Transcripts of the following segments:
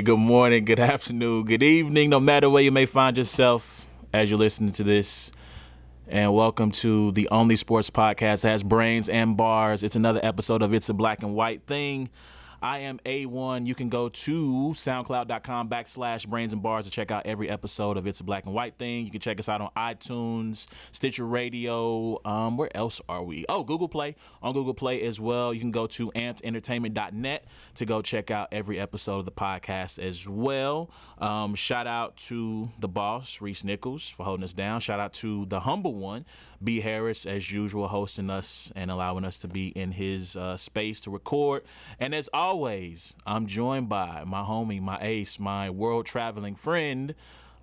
Good morning, good afternoon, good evening, no matter where you may find yourself as you're listening to this. And welcome to the only sports podcast that has brains and bars. It's another episode of It's a Black and White Thing. I am A1. You can go to soundcloud.com backslash brains and bars to check out every episode of It's a Black and White Thing. You can check us out on iTunes, Stitcher Radio. Um, where else are we? Oh, Google Play. On Google Play as well. You can go to ampedentertainment.net to go check out every episode of the podcast as well. Um, shout out to the boss, Reese Nichols, for holding us down. Shout out to the humble one, B. Harris, as usual, hosting us and allowing us to be in his uh, space to record. And as always, I'm joined by my homie, my ace, my world traveling friend,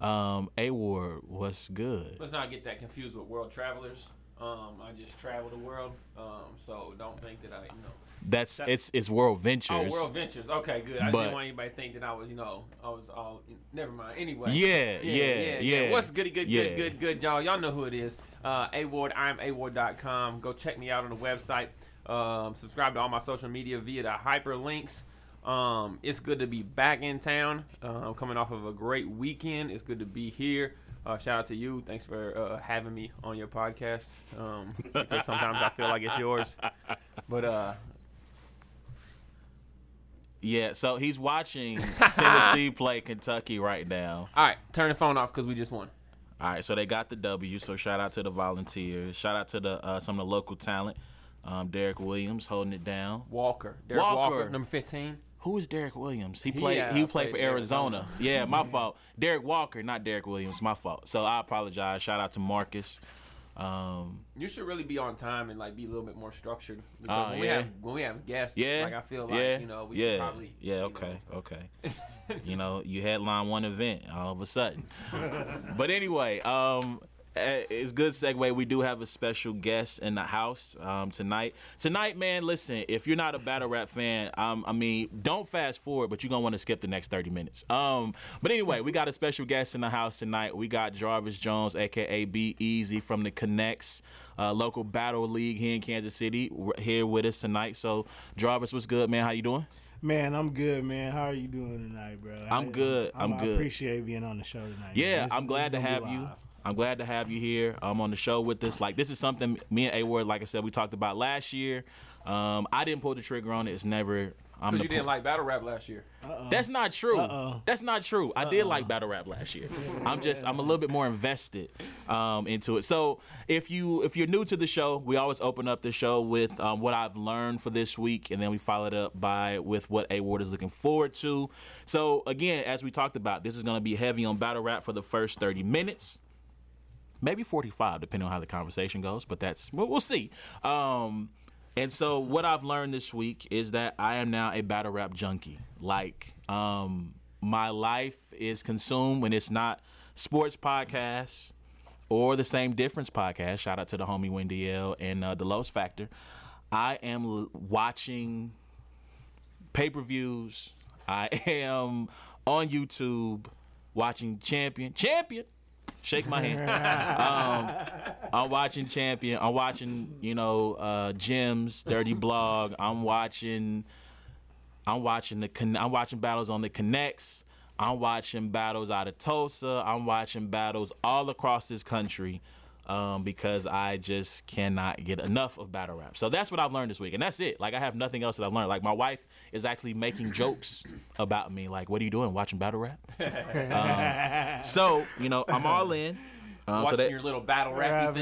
um, A Ward. What's good? Let's not get that confused with world travelers. Um, I just travel the world, um, so don't think that I, you know. That's it's it's World Ventures. Oh, World Ventures. Okay, good. I But- didn't want anybody to think that I was, you know, I was all. Never mind. Anyway. Yeah, yeah, yeah. What's goody, good, Yeah. good, good, good, y'all? Y'all know who it is. Uh, Award. I'm award.com. Go check me out on the website. Um, subscribe to all my social media via the hyperlinks. Um, it's good to be back in town. Uh, I'm coming off of a great weekend. It's good to be here. Uh, shout out to you. Thanks for uh, having me on your podcast. Um, because sometimes I feel like it's yours. But uh, Yeah, so he's watching Tennessee play Kentucky right now. all right, turn the phone off because we just won. All right, so they got the W. So shout out to the volunteers. Shout out to the uh, some of the local talent. Um, Derek Williams holding it down. Walker, Derek Walker, Walker. number 15. Who is Derek Williams? He He, played. uh, He played for Arizona. Arizona. Yeah, my fault. Derek Walker, not Derek Williams. My fault. So I apologize. Shout out to Marcus. Um, You should really be on time and like be a little bit more structured. Because Ah, when we yeah. have when we have guests, yeah, like I feel like yeah, you know we yeah, should probably yeah. you Okay, okay. you know, you headline one event all of a sudden. but anyway, um, it's good segue. We do have a special guest in the house um, tonight. Tonight, man, listen, if you're not a battle rap fan, um, I mean, don't fast forward, but you're gonna want to skip the next 30 minutes. Um, but anyway, we got a special guest in the house tonight. We got Jarvis Jones, aka B Easy from the Connects. Uh, local battle league here in Kansas City, here with us tonight. So, Jarvis, what's good, man? How you doing? Man, I'm good, man. How are you doing tonight, bro? I'm good. I'm I good. appreciate being on the show tonight. Yeah. This- I'm glad to have you. live. I'm glad to have you here um, on the show with us. Like this is something me and A Ward, like I said, we talked about last year. Um, I didn't pull the trigger on it. It's never. Because the you didn't pu- like battle rap last year. That's not true. Uh-oh. That's not true. I did like battle rap last year. I'm just I'm a little bit more invested um, into it. So if you if you're new to the show, we always open up the show with um, what I've learned for this week, and then we follow it up by with what A Ward is looking forward to. So again, as we talked about, this is going to be heavy on battle rap for the first 30 minutes. Maybe 45, depending on how the conversation goes, but that's we'll, we'll see. Um, and so what I've learned this week is that I am now a battle rap junkie. Like um, my life is consumed when it's not sports podcasts or the same difference podcast. Shout out to the homie Wendy L and uh, the Los Factor. I am l- watching pay per views. I am on YouTube watching Champion. Champion. Shake my hand. um, I'm watching Champion. I'm watching, you know, uh, Jim's Dirty Blog. I'm watching. I'm watching the. I'm watching battles on the Connects. I'm watching battles out of Tulsa. I'm watching battles all across this country. Um, because I just cannot get enough of battle rap. So that's what I've learned this week, and that's it. Like I have nothing else that I've learned. Like my wife is actually making jokes about me. Like, what are you doing? Watching battle rap? um, so you know, I'm all in. Um, Watching so that, your little battle rappy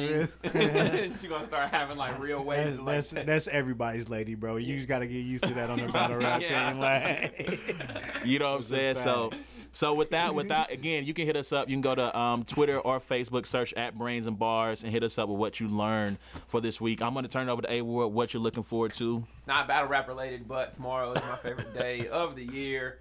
things. she gonna start having like real ways That's, to like that's that's everybody's lady, bro. You just gotta get used to that on the battle rap Yeah. thing. Like, You know what I'm saying? So so with that, without again, you can hit us up. You can go to um, Twitter or Facebook, search at Brains and Bars, and hit us up with what you learned for this week. I'm gonna turn it over to A Ward. What you're looking forward to? not battle rap related, but tomorrow is my favorite day of the year.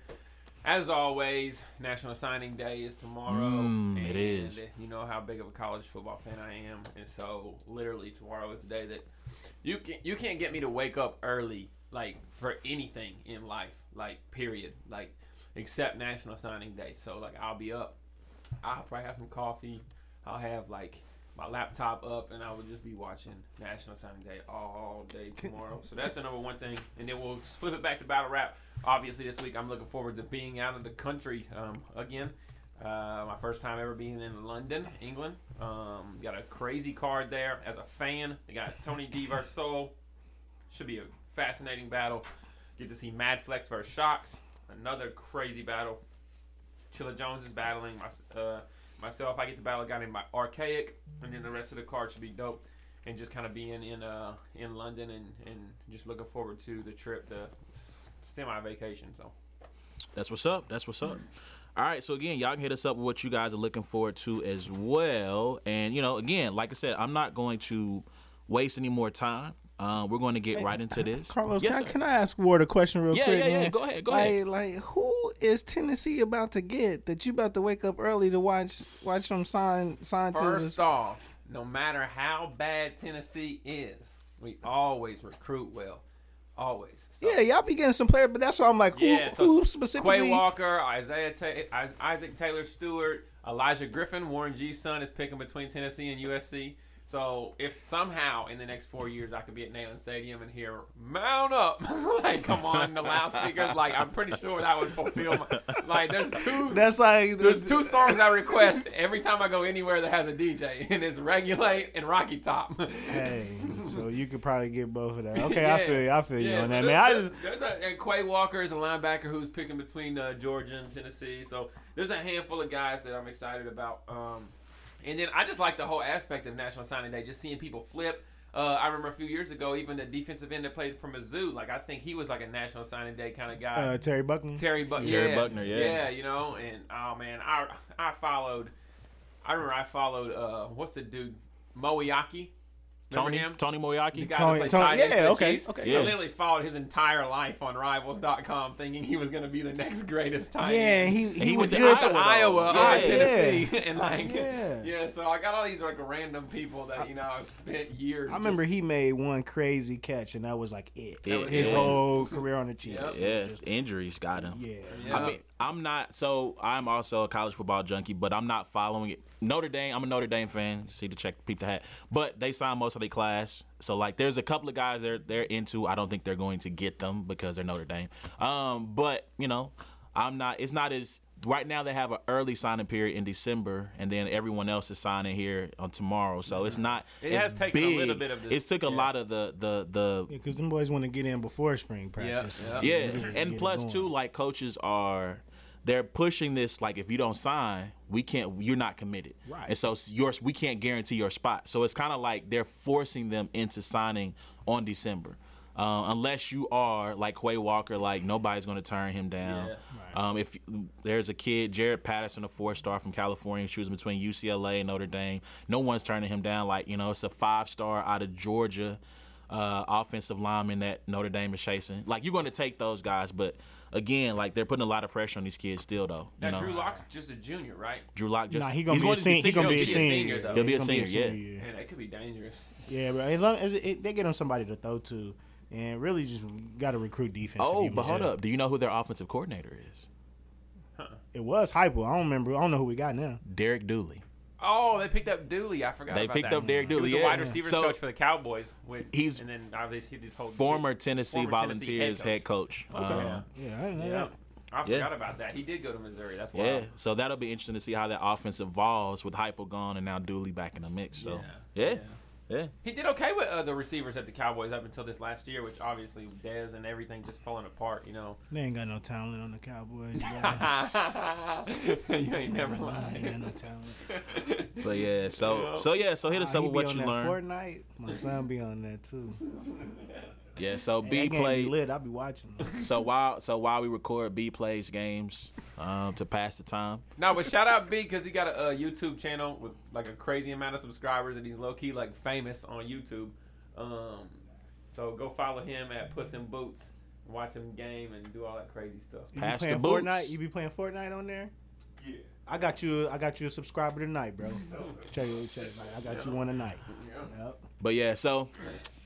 As always, National Signing Day is tomorrow. Mm, it is. You know how big of a college football fan I am, and so literally tomorrow is the day that you can you can't get me to wake up early like for anything in life, like period, like except National Signing Day. So like I'll be up, I'll probably have some coffee, I'll have like my laptop up, and I will just be watching National Signing Day all day tomorrow. so that's the number one thing, and then we'll flip it back to battle rap. Obviously, this week I'm looking forward to being out of the country um, again. Uh, my first time ever being in London, England. Um, got a crazy card there as a fan. They got Tony D versus Soul. Should be a fascinating battle. Get to see Mad Flex versus Shocks. Another crazy battle. Chilla Jones is battling my, uh, myself. I get to battle a guy named Archaic, and then the rest of the card should be dope. And just kind of being in uh, in London and, and just looking forward to the trip, the semi vacation. So That's what's up. That's what's up. All right, so again, y'all can hit us up with what you guys are looking forward to as well. And you know, again, like I said, I'm not going to waste any more time. Uh, we're going to get right into this. Carlos, Yes, can, I, can I ask Ward a question real Yeah, quick? yeah, yeah. man? Go ahead, go like, ahead. Like, who is Tennessee about to get that you about to wake up early to watch watch them sign sign to? First off, no matter how bad Tennessee is, we always recruit well. Always. So, Yeah, y'all be getting some players, but that's why I'm like, who, Yeah, so who specifically? Quay Walker, Isaiah Ta- Isaac Taylor Stewart, Elijah Griffin, Warren G's son is picking between Tennessee and USC. So if somehow in the next four years I could be at Neyland Stadium and hear "Mount up," like come on the loudspeakers, like I'm pretty sure that would fulfill. My, like there's two. That's like there's two songs I request every time I go anywhere that has a DJ, and it's "Regulate" and "Rocky Top." Hey, so you could probably get both of that. Okay, I feel you. I feel you Yeah, on so that, man. I just there's a, and Quay Walker is a linebacker who's picking between uh, Georgia and Tennessee. So there's a handful of guys that I'm excited about. Um, and then I just like the whole aspect of National Signing Day, just seeing people flip. Uh, I remember a few years ago, even the defensive end that played from Mizzou, like I think he was like a National Signing Day kind of guy. uh, Terry Beckner. Terry Beckner. Terry yeah, Beckner, yeah. Yeah, you know, and oh man, I I followed. I remember I followed. Uh, what's the dude? Moeaki. Remember Tony him? Tony The Moriarty. guy Tony- that Tony- tight yeah, the okay, Chiefs. okay. I literally followed his entire life on Rivals.com, thinking he was going to be the next greatest tight Yeah, end. he he, he was went to good. Iowa, for- Iowa, Yeah. or Yeah. Tennessee, and like, Yeah. yeah. So I got all these like random people that you know I've spent years. I remember just- he made one crazy catch, and that was like it. It- His yeah. whole career on the Chiefs. Yeah, injuries got him. Yeah. Yeah. I mean, I'm not. So I'm also a college football junkie, but I'm not following it. Notre Dame. I'm a Notre Dame fan. See the check, peep the hat. But they signed most of their class. So like, there's a couple of guys they're they're into. I don't think they're going to get them because they're Notre Dame. Um, but you know, I'm not. It's not as right now. They have an early signing period in December, and then everyone else is signing here on tomorrow. So it's not. It as has taken a little bit of this- It took a yeah. lot of the the the Because them boys want to get in before spring practice. yeah. and yeah, get it- get and plus too, like coaches are, they're pushing this. Like if you don't sign, we can't. You're not committed, Right. And so yours, we can't guarantee your spot. So it's kind of like they're forcing them into signing on December. Uh, unless you are like Quay Walker, like nobody's going to turn him down. Yeah. Um, if there's a kid, Jared Patterson, a four star from California, choosing between UCLA and Notre Dame, no one's turning him down. Like you know, it's a five star out of Georgia uh, offensive lineman that Notre Dame is chasing. Like you're going to take those guys, but again, like they're putting a lot of pressure on these kids still, though. You Now know, Drew Lock's just a junior, right? Drew Lock just Nah, he gonna he's be a senior. He gonna be a He'll be a senior. senior, though. He'll be a senior, yeah. year. Man, that could be dangerous. Yeah, bro. As long as it, they get him somebody to throw to, and really just got to recruit defense. Oh, but hold up. Do you know who their offensive coordinator is? Huh. It was Heupel. I don't remember. I don't know who we got now. Derek Dooley. Oh, they picked up Dooley. I forgot. They about picked that. up Derek He Dooley. was a wide receivers So, coach for the Cowboys. With, He's and then obviously this whole former Tennessee former Tennessee Volunteers head head coach. Okay. Um, Yeah. Yeah, I didn't know Yeah. that. I Yeah. forgot about that. He did go to Missouri. That's why. Yeah, so that'll be interesting to see how that offense evolves with Heupel gone and now Dooley back in the mix. So yeah, yeah. He did okay with uh, the receivers at the Cowboys up until this last year, which obviously Dez and everything just falling apart. You know. They ain't got no talent on the Cowboys. you ain't never lying. lied. ain't got no talent. But yeah, so so yeah, so hit us Nah, up with what you that learned. Fortnite. My son be on that too. Yeah, so Hey, B that game be played. lit. I'll be watching. So while so while we record, B plays games um, to pass the time. No, but shout out B because he got a, uh YouTube channel with like a crazy amount of subscribers and he's low key like famous on YouTube. Um, so go follow him at Puss in Boots, watch him game and do all that crazy stuff. You Pass the playing boots. Fortnite? You be playing Fortnite on there? Yeah. I got you. I got you a subscriber tonight, bro. Check it. Check it. I got you one tonight. Yep. But yeah, so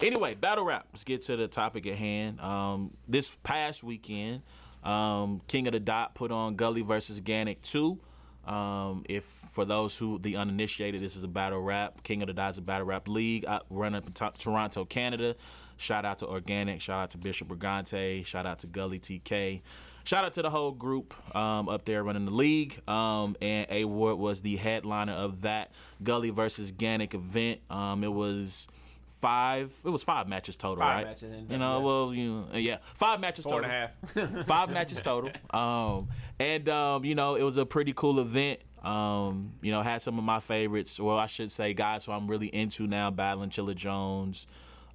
anyway, battle rap. Let's get to the topic at hand. Um, this past weekend, um, King of the Dot put on Gully versus Gannick two. Um, if for those who the uninitiated, this is a battle rap. King of the Dies a battle rap league. I run up in to- Toronto, Canada. Shout out to Organik. Shout out to Bishop Brigante. Shout out to Gully TK. Shout out to the whole group um, up there running the league. Um, and A Ward was the headliner of that Gully versus Gannick event. Um, it was five. It was five matches total, Five right? matches you know, well, you know, yeah, five matches Four total and a half. five matches total. Um, and um, you know, it was a pretty cool event. Um, you know, had some of my favorites. Well, I should say, guys, who I'm really into now, battling Chilla Jones.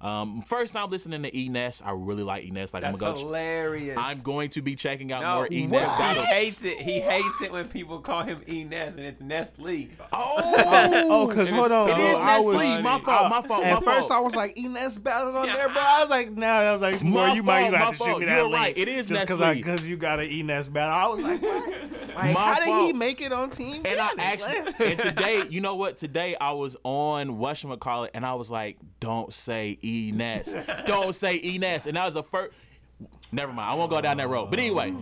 Um, first time listening to E Ness. I really like E Ness. Like That's I'm gonna go. ch- hilarious. I'm going to be checking out no, more E he Ness battles. hates it. He hates it when people call him E Ness and it's Nestle. Oh, Oh, cause hold on, so it is bro, I was- My fault. My fault. At my first, fault. I was like, Ines battled on there, bro. I was like, no, I was like, boy, My you might you fault, have my to shoot me You're that link. right. It is just because Nestle. because you got an Ines battle. I was like, what? Like, My how did he make it on Team? And I actually, and today, you know what? Today I was on whatchamacallit, and I was like, don't say E Ness. don't say E Ness. And that was the first. Never mind. I won't go down that road. But anyway,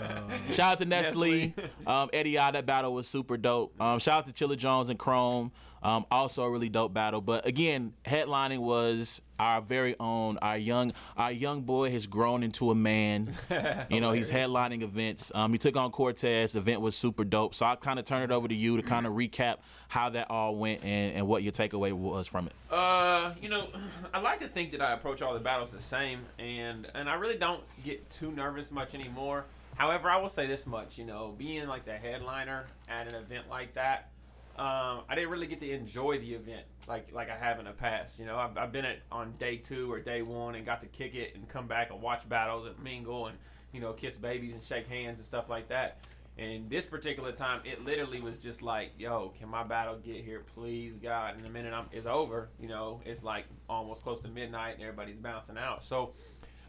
shout out to Nestle. Um, Eddie I, that battle was super dope. Um, shout out to Chilla Jones and Chrome. Um, also a really dope battle. But again, headlining was our very own, our young, our young boy has grown into a man. You know, he's headlining events. Um, he took on Cortez. The event was super dope. So I kind of turn it over to you to kind of recap how that all went and, and what your takeaway was from it. Uh, you know, I like to think that I approach all the battles the same, and and I really don't get too nervous much anymore. However, I will say this much: you know, being like the headliner at an event like that, um, I didn't really get to enjoy the event like like I have in the past. You know, I've, I've been at on day two or day one and got to kick it and come back and watch battles and mingle and you know kiss babies and shake hands and stuff like that. And this particular time, it literally was just like, "Yo, can my battle get here, please, God?" And the minute I'm, it's over, you know, it's like almost close to midnight, and everybody's bouncing out. So,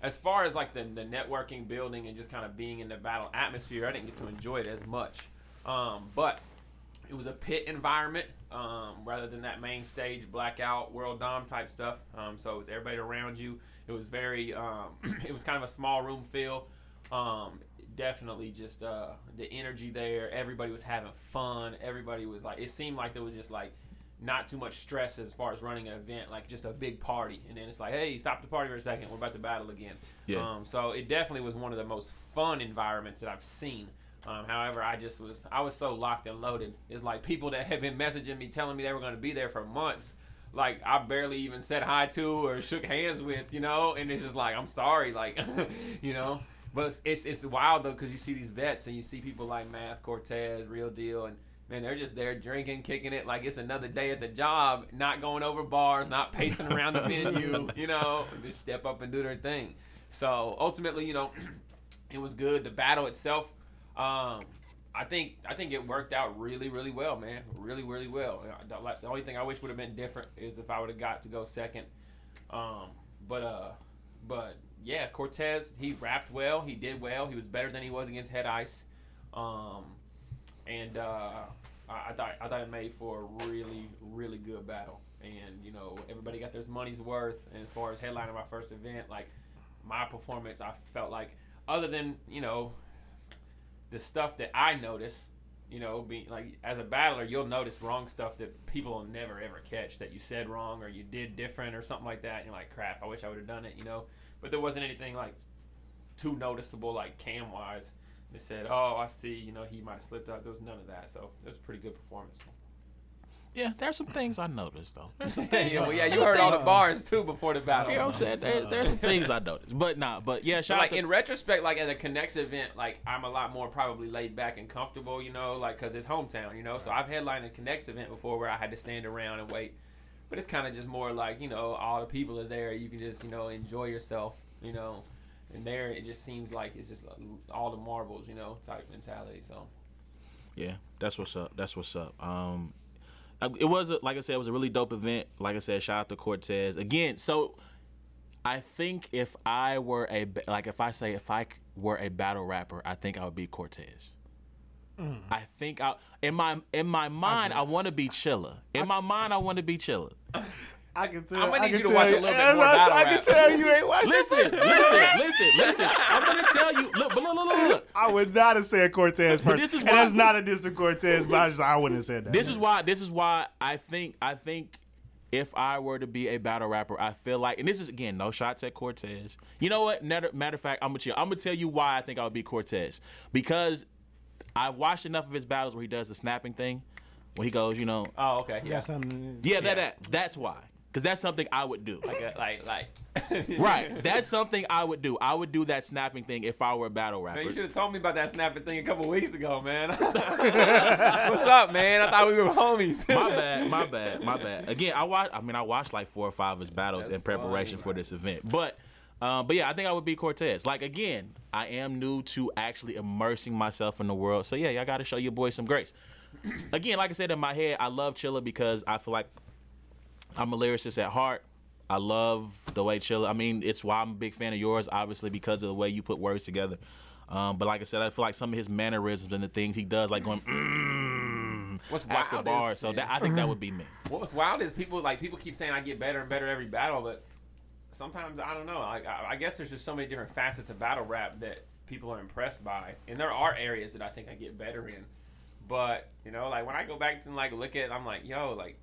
as far as like the, the networking, building, and just kind of being in the battle atmosphere, I didn't get to enjoy it as much. Um, but it was a pit environment um, rather than that main stage blackout world dom type stuff. Um, so it was everybody around you. It was very, um, it was kind of a small room feel. Definitely just uh, the energy there. Everybody was having fun. Everybody was like, it seemed like there was just like not too much stress as far as running an event, like just a big party. And then it's like, hey, stop the party for a second. We're about to battle again. Yeah. Um, so it definitely was one of the most fun environments that I've seen. Um, however, I just was I was so locked and loaded. It's like people that had been messaging me telling me they were going to be there for months. Like I barely even said hi to or shook hands with, you know. And it's just like I'm sorry, like, you know. But it's it's, wild though because you see these vets and you see people like Math Cortez, Real Deal, and man, they're just there drinking, kicking it like it's another day at the job, not going over bars, not pacing around the venue, you know, just step up and do their thing. So ultimately, you know, it was good. The battle itself, um, I think I think it worked out really, really well, man. Really, really well. The- The only thing I wish would have been different is if I would have got to go second. Um, but uh, but yeah, Cortez he rapped well. He did well. He was better than he was against Head Ice. Um, and uh, I, I thought I thought it made for a really, really good battle. And you know, everybody got their money's worth. And as far as headlining my first event, like my performance, I felt like other than you know the stuff that I notice, you know, being like as a battler, you'll notice wrong stuff that people will never ever catch that you said wrong or you did different or something like that. And you're like, crap, I wish I would have done it, you know. But there wasn't anything like too noticeable, like cam wise. They said, oh, I see, you know, he might have slipped up. There was none of that, so it was a pretty good performance. Yeah, there's some things I noticed though. There's some things. yeah, well, yeah, you heard all the bars too before the battle. You know what I'm saying? There, uh-huh. there's some things I noticed, but nah. But yeah, But like out to in retrospect, like at a Connects event, like I'm a lot more probably laid back and comfortable, you know, like because it's hometown, you know. So I've headlined a Connects event before where I had to stand around and wait, but it's kind of just more like you know all the people are there, you can just you know enjoy yourself, you know. And there, it just seems like it's just all the marbles, you know, type mentality. So Yeah, that's what's up. That's what's up. Um, uh, it was like I said, it was a really dope event. Like I said, shout out to Cortez again. So, I think if I were a like if I say if I were a battle rapper, I think I would be Cortez. I think I in my in my mind I want to be Chilla. In my mind I want to be Chilla. I can tell. I'ma need you to tell watch a little bit more what I battle I can rap. tell you ain't watched Listen, listen, listen, listen. I'm gonna tell you. Look, look, look, look, look. I would not have said Cortez first. this is and why- that's not a diss to Cortez, but I just I wouldn't have said that. This is why. This is why I think. I think if I were to be a battle rapper, I feel like, and this is again no shots at Cortez. You know what? Matter, matter of fact, I'm gonna. I'm gonna tell you why I think I would be Cortez because I've watched enough of his battles where he does the snapping thing, where he goes, you know, Oh, okay. Yeah. Got something. yeah, that, that that's why. Because that's something I would do. Like, uh, like, like. Right. That's something I would do. I would do that snapping thing if I were a battle Man, rapper. you should have told me about that snapping thing a couple weeks ago, man. What's up, man? I thought we were homies. my bad, my bad, my bad. Again, I watched. I mean, I watched like four or five of his battles That's in preparation funny, for man. this event. But, um, but yeah, I think I would be Cortez. Like again, I am new to actually immersing myself in the world. So yeah, y'all got to show your boy some grace. again, like I said in my head, I love Chilla because I feel like I'm a lyricist at heart. I love the way Chilla. I mean, it's why I'm a big fan of yours, obviously because of the way you put words together. Um, but like I said, I feel like some of his mannerisms and the things he does, like going mm, What's after wild bars. is- So that I think that would be me. What's wild is people like people keep saying I get better and better every battle, but sometimes I don't know. Like I, I guess there's just so many different facets of battle rap that people are impressed by, and there are areas that I think I get better in. But you know, like when I go back to like look at, I'm like, yo, like.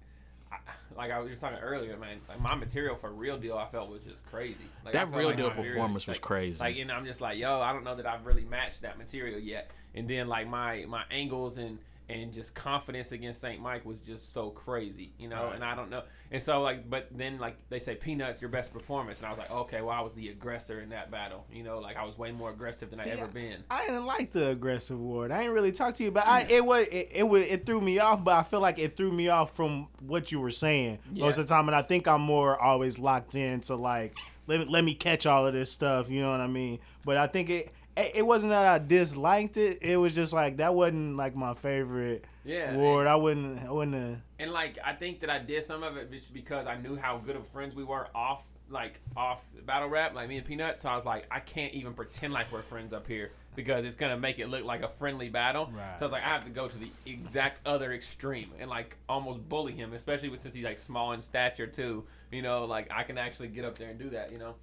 I, like I was just talking earlier, man. Like my material for real deal, I felt was just crazy. Like, That Real like Deal performance was like- crazy. Like, and I'm just like, yo, I don't know that I've really matched that material yet. And then like my my angles and and just confidence against St. Mike was just so crazy, you know. And I don't know. And so like, but then like they say Peanuts your best performance, and I was like, okay, well I was the aggressor in that battle, you know. Like I was way more aggressive than See, I ever I- been. I didn't like the aggressive word. I didn't really talk to you, but I it was it, it was it threw me off. But I feel like it threw me off from what you were saying most of the time, and I think I'm more always locked into like let me, let me catch all of this stuff. You know what I mean? But I think it it it wasn't that I disliked it. It was just like that wasn't like my favorite Yeah, word. I wouldn't I wouldn't. Have, and like I think that I did some of it just because I knew how good of friends we were off like off battle rap, like me and Peanut. So I was like, I can't even pretend like we're friends up here because it's gonna make it look like a friendly battle. Right. So I was like, I have to go to the exact other extreme and like almost bully him, especially with, since he's like small in stature too. You know, like I can actually get up there and do that. You know,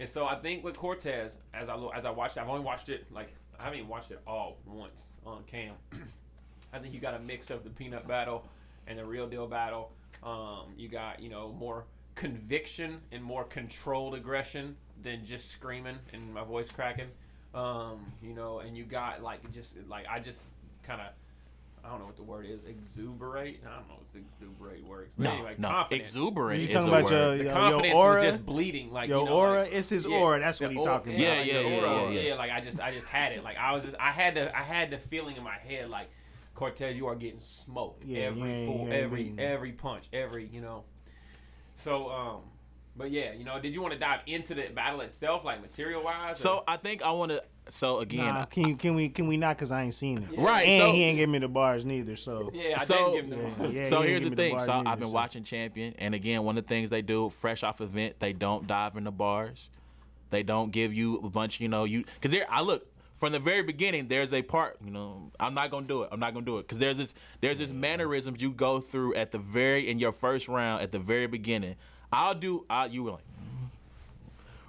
and so I think with Cortez, as I as I watched, I've only watched it like I haven't even watched it all once on cam. I think you got a mix of the peanut battle and the real deal battle. Um, you got you know more conviction and more controlled aggression than just screaming and my voice cracking. Um, you know, and you got like just like I just kind of. I don't know what the word is. Exuberate. I don't know what exuberate works. But No, anyway, no, confidence. exuberate. You is talking a about your- word. The Yo, confidence your aura? was just bleeding. Like Your you know, aura? like- It's his yeah, aura. That's what he aura- talking about. like Yeah, the yeah, yeah, aura. yeah, yeah. Like I just, I just had it. Like I was just, I had the, I had the feeling in my head. Like Cortez, you are getting smoked Yeah, you every ain't- full, you every, beating. every punch, every, you know. So, um, but yeah, you know, did you want to dive into the battle itself, like material wise? So I think I want to. So again, Nah, can can we can we not? Cause I ain't seen it. Right, And so- he ain't give me the bars neither. So yeah, I so- didn't give him the Yeah, yeah, so he here's the thing. bars so neither, I've been so- watching Champion, and again, one of the things they do, fresh off event, they don't dive in the bars. They don't give you a bunch, you know, you because there. I look from the very beginning. There's a part, you know, I'm not gonna do it. I'm not gonna do it because there's this there's this mannerisms you go through at the very in your first round at the very beginning. I'll do. I you were like.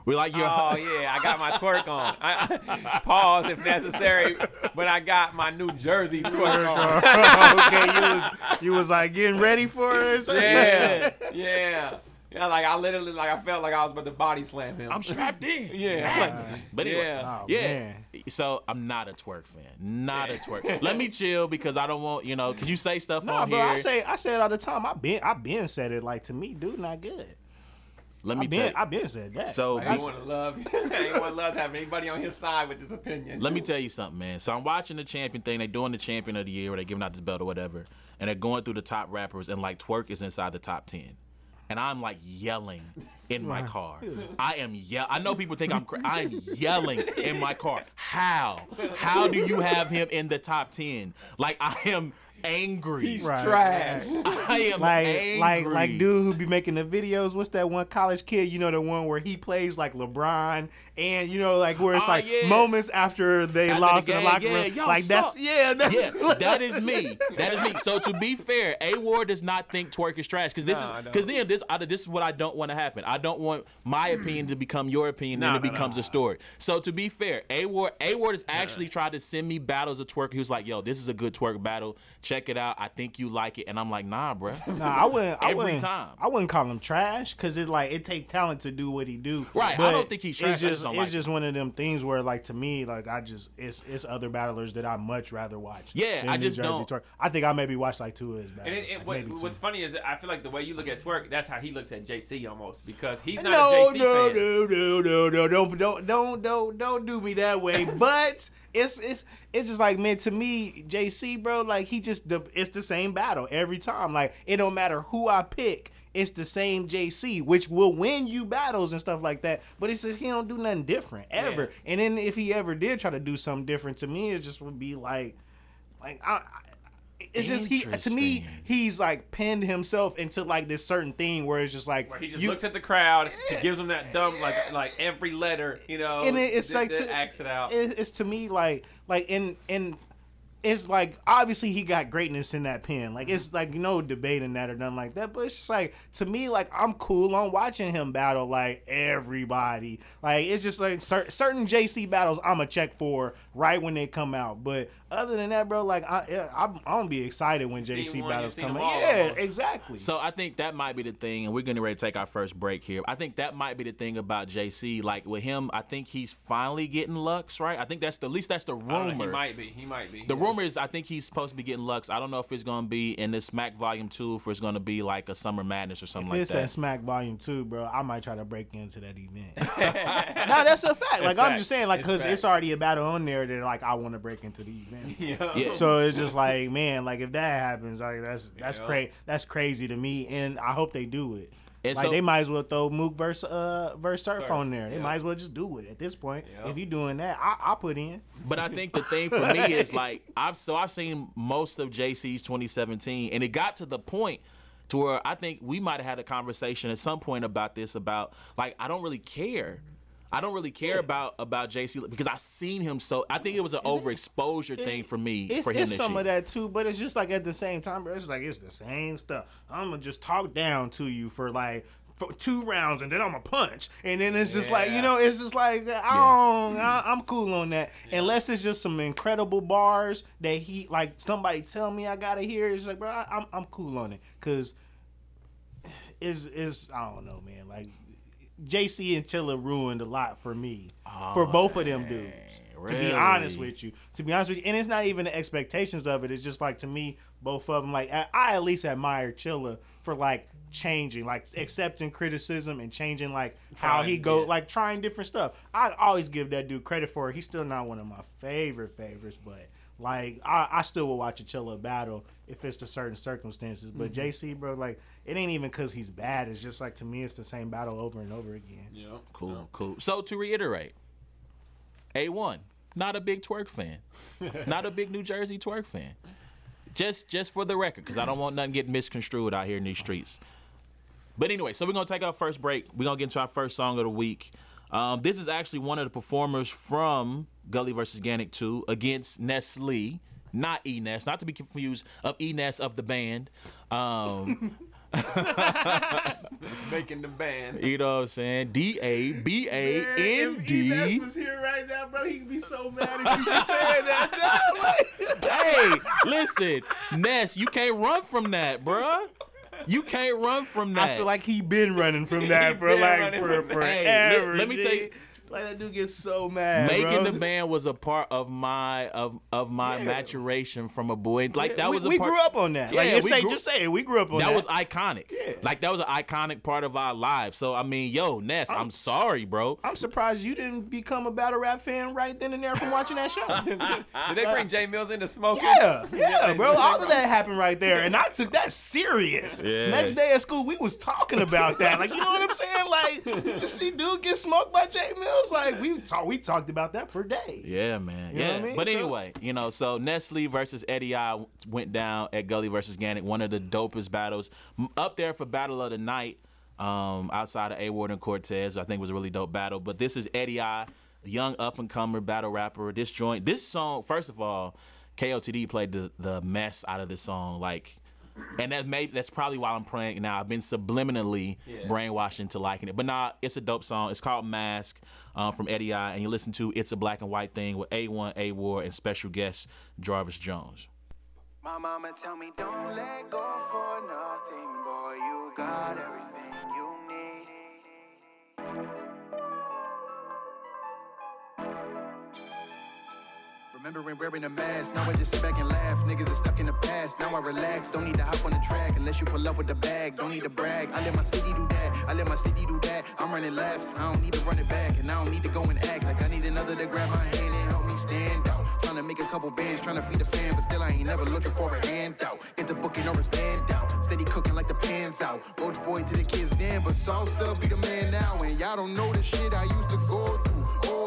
We like your. Oh yeah, I got my twerk on. I, I- pause if necessary, but I got my New Jersey twerk on. okay, you was you was like getting ready for it. or something? yeah, yeah, yeah. Like I literally, like I felt like I was about to body slam him. I'm strapped in. Yeah. But anyway, Yeah. Oh, yeah. man. So I'm not a Twork fan. Not a Twork. Let me chill because I don't want you know. Can you say stuff Nah, on bro, here. I say I say it all the time. I been I been said it like to me, dude, not good. Let I me been tell. I been said that. So Like, anyone love, anyone loves having anybody on his side with this opinion. let me tell you something, man. So I'm watching the champion thing. They're doing the champion of the year, or they're giving out this belt or whatever, and they're going through the top rappers, and like Twork is inside the top ten, and I'm like yelling in my car. I am yell. I know people think I'm. Cra- I am yelling in my car. How? How do you have him in the top ten? Like I am angry. He's Right. trash. I am like angry. like like dude who be making the videos. What's that one college kid? You know the one where he plays like LeBron, and you know like where it's Oh, like yeah. moments after they After lost the in the locker yeah, room. like that's yeah, that's Yeah, that is me. That is me. So to be fair, A Ward does not think Twork is trash because this No, is because then this I, this is what I don't want to happen. I don't want my hmm. opinion to become your opinion No, and it no, becomes a story. So to be fair, A Ward A Ward has actually tried to send me battles of Twork. He was like, "Yo, this is a good Twork battle. Check it out. I think you like it." And I'm like, "Nah, bro. Nah, I wouldn't. I Every wouldn't, time. I wouldn't call him trash because it like it take talent to do what he do. Right, I don't think he's trash, It's just don't it's like just one of them things where like to me like I just it's it's other battlers that I much rather watch. Yeah, than I New just Jersey don't- Twork. I think I maybe watch like two of his battles. And it, it, like, what, maybe two. what's funny is I feel like the way you look at Twork, that's how he looks at JC almost because he's not no, a JC no, fan. no, no, no, no, don't, don't, don't, don't, don't do me that way. But it's, it's, it's just like, man, to me, JC, bro, like he just, the, it's the same battle every time. Like it don't matter who I pick. It's the same JC, which will win you battles and stuff like that. But it's just he don't do nothing different ever. Yeah. And then if he ever did try to do something different to me, it just would be like, like I. I it's just he to me he's like pinned himself into like this certain thing where it's just like Where he just you, looks at the crowd, he gives them that dumb like like every letter, you know, and it, it's that- like that to, acts it out. it- it's to me like like in in it's like obviously he got greatness in that pen. Like it's mm-hmm. like no debating that or nothing like that. But it's just like to me like I'm cool on watching him battle like everybody. Like it's just like cer- certain JC battles I'm a check for right when they come out. But other than that, bro, like I yeah, I'm, I'm gonna be excited when seen JC one, battles you've come out. Yeah, almost. exactly. So I think that might be the thing, and we're getting ready to take our first break here. I think that might be the thing about JC. Like with him, I think he's finally getting Lux, right? I think that's the at least that's the I don't know, rumor. he might be. He might be. The yeah. rumor is I think he's supposed to be getting Lux. I don't know if it's gonna be in this Smack Volume Two, if it's gonna be like a Summer Madness or something like that. If like it's that. at Smack Volume Two, bro, I might try to break into that event. nah, that's a fact. Like I'm fact. just saying, like It's because fact. it's already a battle on there that like I want to break into the event. Yeah. Yeah. So it's just like, man, like if that happens, like that's that's Yeah. crazy. That's crazy to me, and I hope they do it. And like so- they might as well throw Mook versus uh versus Surf, Surf, on there. They yeah. might as well just do it at this point. Yeah. If you're doing that, I I put in. But I think the thing for me is like I've so I've seen most of JC's 2017, and it got to the point to where I think we might have had a conversation at some point about this about like I don't really care. I don't really care about about JC because I've seen him so. I think it was an overexposure thing for me It's, for him it's this some year. of that too, but it's just like at the same time, bro. It's like it's the same stuff. I'm gonna just talk down to you for like for two rounds, and then I'm gonna punch, and then it's just like you know, it's just like I don't, I, I'm cool on that. Unless it's just some incredible bars that he like somebody tell me I gotta hear. It's like, bro, I, I'm I'm cool on it because is is I don't know, man. Like JC and Chilla ruined a lot for me for both of them dudes. To be honest with you, to be honest with you, and it's not even the expectations of it. It's just like to me, both of them. Like I, I at least admire Chilla for like changing, like accepting criticism and changing like how he go, yeah. like trying different stuff. I always give that dude credit for it. He's still not one of my favorite favorites, but like I, I still will watch a Chilla battle if it's to certain circumstances. But Mm-hmm. JC, bro, like it ain't even because he's bad. It's just like to me, it's the same battle over and over again. Yeah. Cool, cool. So to reiterate, A1, not a big Twork fan. not a big New Jersey Twork fan. Just just for the record, because I don't want nothing getting misconstrued out here in these streets. But anyway, so we're gonna take our first break. We're gonna get into our first song of the week. Um, this is actually one of the performers from Gully versus Gannick 2 against Nestle, not E Ness, not to be confused of E Ness of the band. Um, Making the band. you know what I'm saying? D A B A N D. Enes was here right now, bro, he'd be so mad if you were saying that. hey, listen, Ness, you can't run from that, bruh. You can't run from that. I feel like he been running from He that for been like running for from. Hey, forever. let- let me G. tell you- like that dude gets so mad. Making bro. the band was a part of my of of my Yeah. maturation from a boy. Like that we, was a we part. grew up on that. like Yeah, just we say, grew- just say it. We grew up on that. that was iconic. Yeah. Like that was an iconic part of our lives. So I mean, yo, Ness, I'm, sorry, bro. I'm surprised you didn't become a battle rap fan right then and there from watching that show. Did they bring Jay Mills into smoking? Yeah, yeah, bro. All of that happened right there, and I took that serious. Yeah. Next day at school, we was talking about that. Like, you know what I'm saying? Like, you see, dude get smoked by Jay Mills. Was like, we talk, we talked about that for days. Yeah, man. You yeah. I mean? But So- anyway, you know, so Nestle versus Eddie I went down at Gully versus Gannick, one of the dopest battles. Up there for battle of the night, um, outside of A Ward and Cortez, I think was a really dope battle. But this is Eddie I, young up and comer battle rapper. This joint, this song, first of all, KOTD played the the mess out of this song, like. And that may that's probably why I'm praying now. I've been subliminally Yeah. brainwashed into liking it. But nah, it's a dope song. It's called Mask uh, from Eddie I, and you listen to It's a Black and White Thing with A1, A War, and special guest Jarvis Jones. My mama tell me don't let go for nothing, boy. You got everything Remembering wearing a mask, now I just sit back and laugh. Niggas are stuck in the past, now I relax. Don't need to hop on the track unless you pull up with the bag. Don't need to brag, I let my city do that. I let my city do that. I'm running laps, I don't need to run it back. And I don't need to go and act like I need another to grab my hand and help me stand out. Trying to make a couple bands, trying to feed a fan, but still I ain't never looking for a handout. Get the booking or it's band out. Steady cooking like the pans out. Roach boy to the kids then, but salsa be the man now. And y'all don't know the shit I used to go through.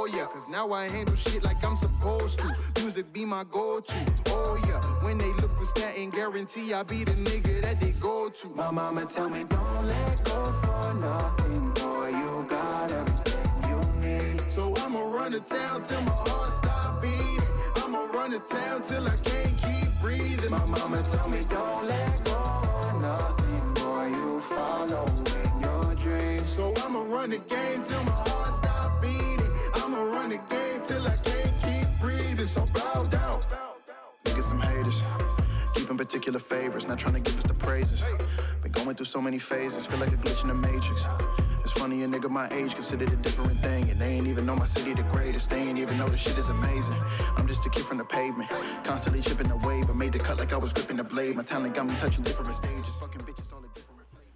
Oh yeah, cause now I handle shit like I'm supposed to. Music be my go-to. Oh yeah, when they look for statin, guarantee I be the nigga that they go to. My mama tell me don't let go for nothing, boy. You got everything you need. So I'ma run to town till my heart stop beating. I'ma run to town till I can't keep breathing. My mama tell me don't let go of nothing, boy. You follow in your dreams. So I'ma run the game till my heart. I'ma run the game till I can't keep breathing. So bow down. Some haters. Keeping particular favors, not trying to give us the praises. Been going through so many phases, feel like a glitch in the matrix. It's funny a nigga my age considered a different thing, and they ain't even know my city the greatest. They ain't even know the shit is amazing. I'm just a kid from the pavement, constantly chipping wave, but made the cut like I was gripping the blade. My talent got me touching different stages, fucking bitches all the different flavors.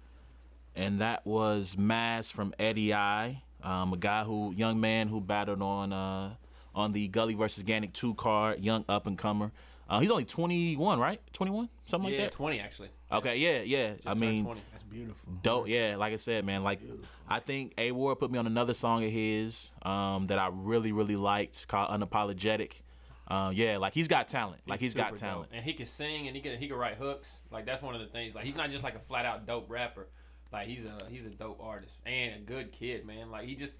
And that was Mask from Eddie I, um, a guy who, young man who battled on uh, on the Gully versus Gannick 2 card, young up and comer. Uh, he's only 21, right? 21? Something Yeah, like that? 20 actually. Okay, yeah, yeah. I Just turned mean, 20. That's beautiful. dope. Yeah, like I said, man. Like, I think A Ward put me on another song of his um, that I really, really liked called "Unapologetic." Uh, yeah, like he's got talent. Like he's got talent. dope. and he can sing and he can he can write hooks. Like that's one of the things. Like he's not just like a flat out dope rapper. Like he's a he's a dope artist and a good kid, man. Like he just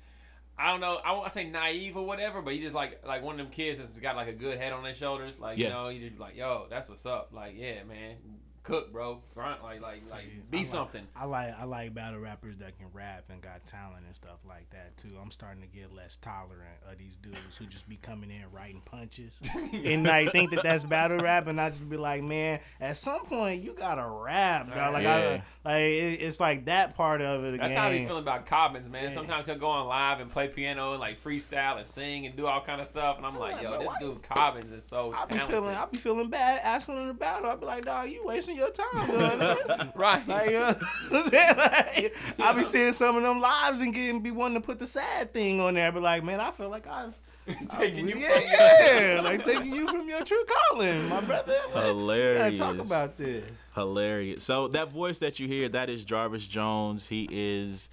I don't know. I won't say naive or whatever, but he just like like one of them kids that's got like a good head on their shoulders. Like you know, he just like yo, that's what's up. Like yeah, man, cook, bro, grunt, like like like I be like- something. I like I like battle rappers that can rap and got talent and stuff like that too. I'm starting to get less tolerant of these dudes who just be coming in writing punches and like think that that's battle rap, and I just be like, man, at some point you gotta rap, dog. Like Yeah. I, like it, it's like that part of it. That's again. how he feeling about Cobbins, man. Yeah. Sometimes he'll go on live and play piano and like freestyle and sing and do all kind of stuff, and I'm like, like, yo, this dude Cobbins is so I be talented. feeling I be feeling bad asking him to battle. I be like, dog, you wasting your time doing right. Like, you know I'm saying? Like, I be seeing some of them lives and getting be wanting to put the sad thing on there. But like, man, I feel like I've taking you yeah, from yeah, like taking you from your true calling, my brother. Like, we gotta Hilarious. talk about this. Hilarious. So that voice that you hear, that is Jarvis Jones. He is,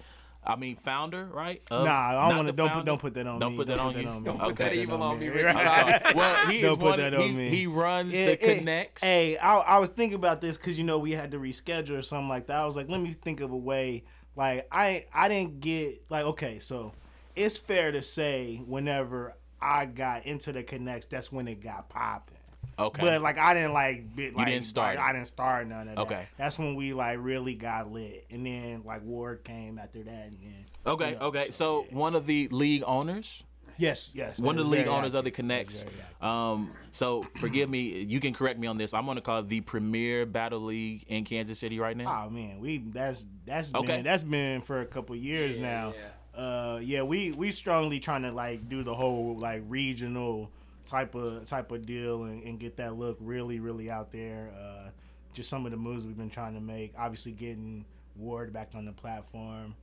I mean, founder, right? Of- Nah, I don't want to. Don't put. Don't put that on Don't me. put that on you. me. Don't put that put evil on me, me. Ricky. I'm sorry. Well, he Don't is put one. that on he, me. he runs Yeah, the hey, connects. Hey, I, I was thinking about this because you know we had to reschedule or something like that. I was like, let me think of a way. Like I I didn't get like okay, so it's fair to say whenever I got into the connects, that's when it got popping. Okay. But like I didn't like, be, like didn't start like. I didn't start none of that. Okay. That's when we like really got lit, and then like Ward came after that, and then okay. you know, okay. So yeah. one of the league owners. yes, yes, One of the league very owners of the. Connects. Very active. Um, so forgive me, you can correct me on this. I'm gonna call it the premier battle league in Kansas City right now. Oh man, we that's that's Okay. been that's been for a couple years Yeah, now. yeah. Uh, yeah, we we strongly trying to like do the whole like regional type of type of deal and, and get that look really really out there. Uh, just some of the moves we've been trying to make. Obviously, getting Ward back on the platform.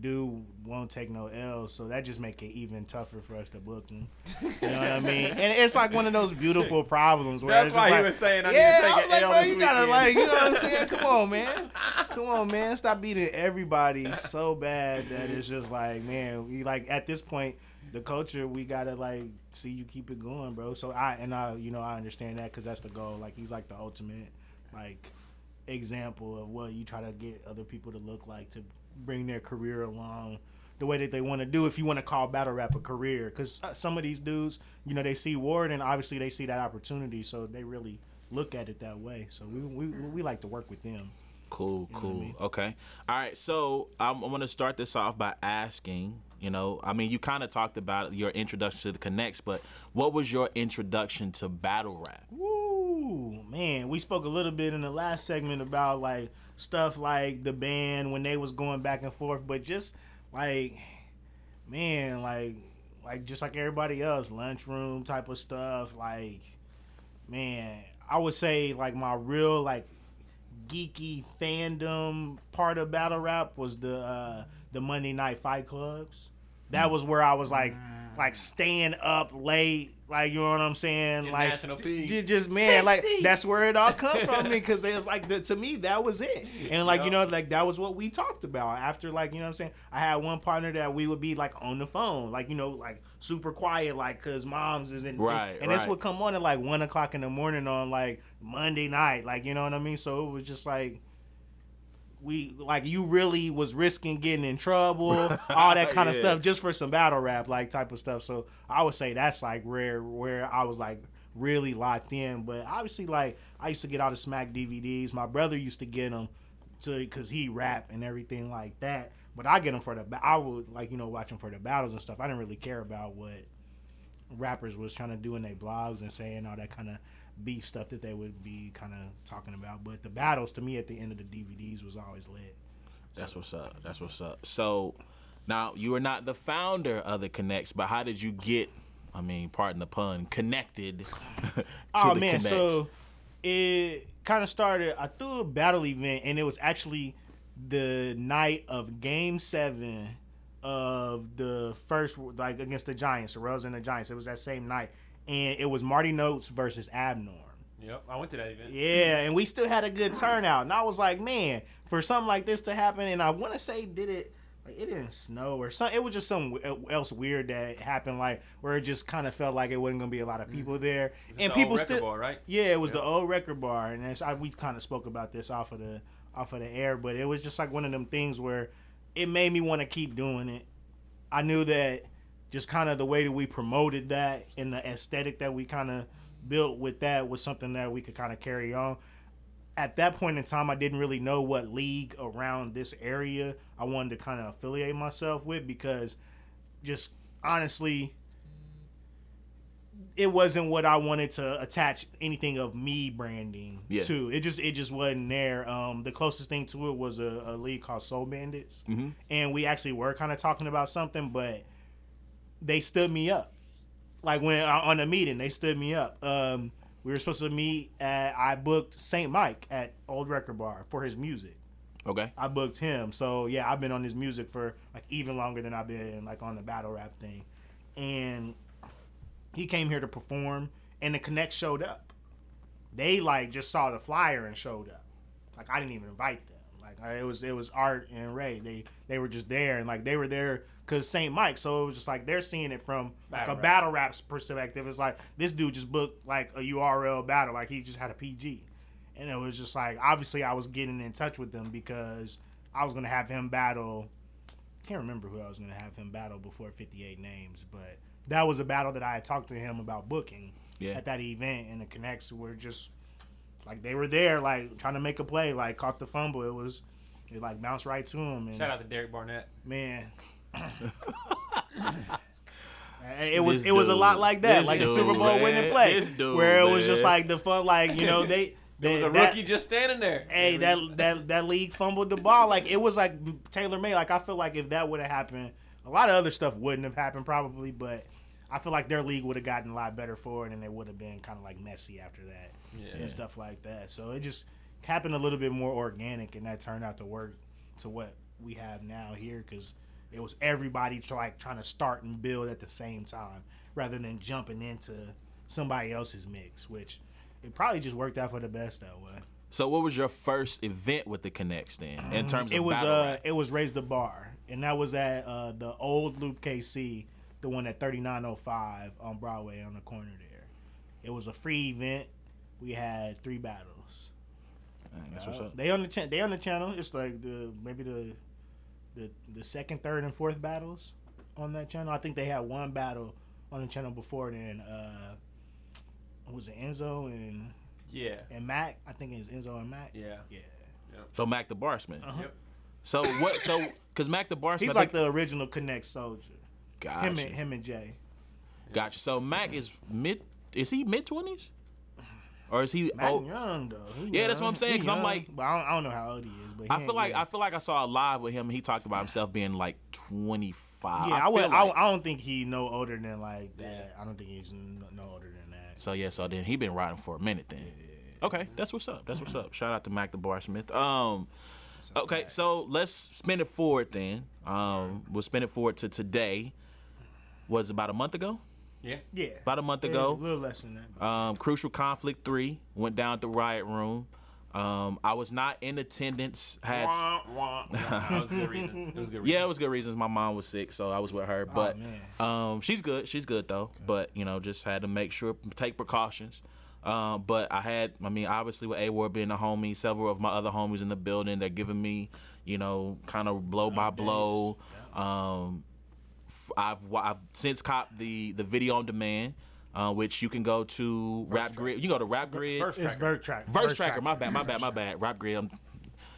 Dude won't take no L, so that just make it even tougher for us to book him. You know what I mean? And it's like one of those beautiful problems where That's why just he was saying I need to yeah, take I was like, L bro, you gotta like, you know what I'm saying? Come on, man. Come on, man. Stop beating everybody so bad that it's just like, man, we like at this point, the culture we gotta like see you keep it going, bro. So I and I you know I understand that because that's the goal. Like he's like the ultimate like example of what you try to get other people to look like to bring their career along the way that they want to do if you want to call battle rap a career because uh, some of these dudes you know they see ward and obviously they see that opportunity so they really look at it that way so we, we, we like to work with them Cool, cool. Okay. All right. So I'm, I'm going to start this off by asking, you know, I mean, you kind of talked about your introduction to the Connects, but what was your introduction to battle rap? Woo, man, we spoke a little bit in the last segment about like stuff like the band when they was going back and forth, but just like, man, like, like just like everybody else, lunchroom type of stuff. Like, man, I would say like my real like geeky fandom part of battle rap was the uh, the Monday night fight clubs. That was where I was like mm. like staying up late, like you know what I'm saying, Your like national j- just man, like that's where it all comes from me because it was like the, to me that was it, and like you know like that was what we talked about. After like you know what I'm saying. I had one partner that we would be like on the phone, like you know like super quiet, like cause mom's isn't Right, and this would come on at like one o'clock in the morning on like Monday night, like you know what I mean. So it was just like we like you really was risking getting in trouble, all that kind of stuff, just for some battle rap like type of stuff. So I would say that's like rare where I was like really locked in. But obviously, like I used to get all the Smack DVDs. My brother used to get them to because he rap and everything like that. But I get them for the I would like you know watch them for the battles and stuff. I didn't really care about what rappers was trying to do in their blogs and saying all that kind of beef stuff that they would be kind of talking about. But the battles to me at the end of the DVDs was always lit. That's what's up. That's what's up. So now you are not the founder of the Connects, but how did you get, I mean, pardon the pun, connected to oh the man, Connects? so it kind of started. I threw a battle event, and it was actually the night of Game Seven of the first, like against the Giants, the Royals and the Giants. It was that same night, and it was Marty Notes versus Abnorm. Yep, I went to that event. Yeah, and we still had a good turnout. And I was like, man, for something like this to happen, and I want to say, did it? Like it didn't snow or something. It was just something uh, else weird that happened, like where it just kind of felt like it wasn't gonna be a lot of people mm. there, and the people old still. bar, right? Yeah, it was the old record bar, and it's, I, we kind of spoke about this off of the off of the air, but it was just like one of them things where it made me want to keep doing it. I knew that just kind of the way that we promoted that and the aesthetic that we kind of built with that was something that we could kind of carry on. At that point in time, I didn't really know what league around this area I wanted to kind of affiliate myself with because just honestly, it wasn't what I wanted to attach anything of me branding Yeah. to. It just it just wasn't there. Um, the closest thing to it was a, a league called Soul Bandits, and we actually were kind of talking about something, but they stood me up. Like when uh, on a meeting, they stood me up. Um, we were supposed to meet at. I booked Saint Mike at Old Record Bar for his music. okay. I booked him. So yeah, I've been on his music for like even longer than I've been like on the battle rap thing. And he came here to perform and the Connect showed up. They like just saw the flyer and showed up. Like I didn't even invite them. Like I, it was it was Art and Ray. They they were just there and like they were there cuz St. Mike. So it was just like they're seeing it from like Battle a rap. battle rap's perspective. It's like this dude just booked like a URL battle like he just had a PG and it was just like obviously I was getting in touch with them because I was gonna have him battle. I Can't remember who I was gonna have him battle before 58 names, but that was a battle that I had talked to him about booking Yeah. at that event, and the connects were just like they were there, like trying to make a play, like caught the fumble. It was it like bounced right to him, and Shout out to Derek Barnett. man. It was This it was a lot like that, This like the dude, Super Bowl winning play, This dude, where it was just like the fun, like you know they. There was a that- rookie just standing there. Hey, that that that league fumbled the ball. Like it was like Taylor May. Like I feel like if that would have happened, a lot of other stuff wouldn't have happened probably. But I feel like their league would have gotten a lot better for it, and it would have been kind of like messy after that Yeah. and stuff like that. So it just happened a little bit more organic, and that turned out to work to what we have now here because it was everybody try, like trying to start and build at the same time rather than jumping into somebody else's mix, which it probably just worked out for the best that way. So what was your first event with the Connects then, in terms of it was uh rap? it was raise the bar and that was at uh the old loop kc the one at 3905 on Broadway on the corner there. It was a free event. We had three battles. Dang, that's what's Uh, up. They on the cha- they on the channel. It's like the maybe the the the second, third, and fourth battles on that channel. I think they had one battle on the channel before then. Uh, was it Enzo and Yeah. and Mac? I think it was Enzo and Mac. Yeah. Yeah. So Mac the Barsman. Yep. So what? So because Mac the Barsman, He's like think- the original Connect soldier. gotcha, Him and him and Jay. gotcha. So Mac is mid. Is he mid twenties? Or is he? Mac old? young though. He Yeah, that's what. I'm saying, He 'cause I'm like- but I don't, I don't know how old he is. But I feel like yeah. I feel like I saw a live with him. And he talked about himself being like 25. Yeah, I, feel would. like- I, I don't think he no older than like that. I don't think he's no, no older than that. So yeah, so then he been riding for a minute then. Okay, that's what's up. That's what's up. Shout out to Mac the Bar Smith. Um, okay, so let's spin it forward then. Um, we'll spin it forward to today. Was about a month ago. Yeah. Yeah, About a month Yeah, ago. a little less than that. Um, Crucial Conflict Three went down at the Riot Room. Um, I was not in attendance. Had Wah, wah, wah. That was good reasons. It was good reasons. yeah, it was good reasons. My mom was sick, so I was with her. But man. um, she's good. She's good though. But you know, just had to make sure take precautions. Um, but I had, I mean, obviously with A Ward being a homie, several of my other homies in the building, they're giving me, you know, kind of blow by blow. Um, f- I've I've since copped the the video on demand, uh, which you can go to Rap Grid. You can go to Rap Grid. Verse It's tracker. Vert Tracker. Verse tracker, my bad, my bad, my bad. Rap Grid. I'm,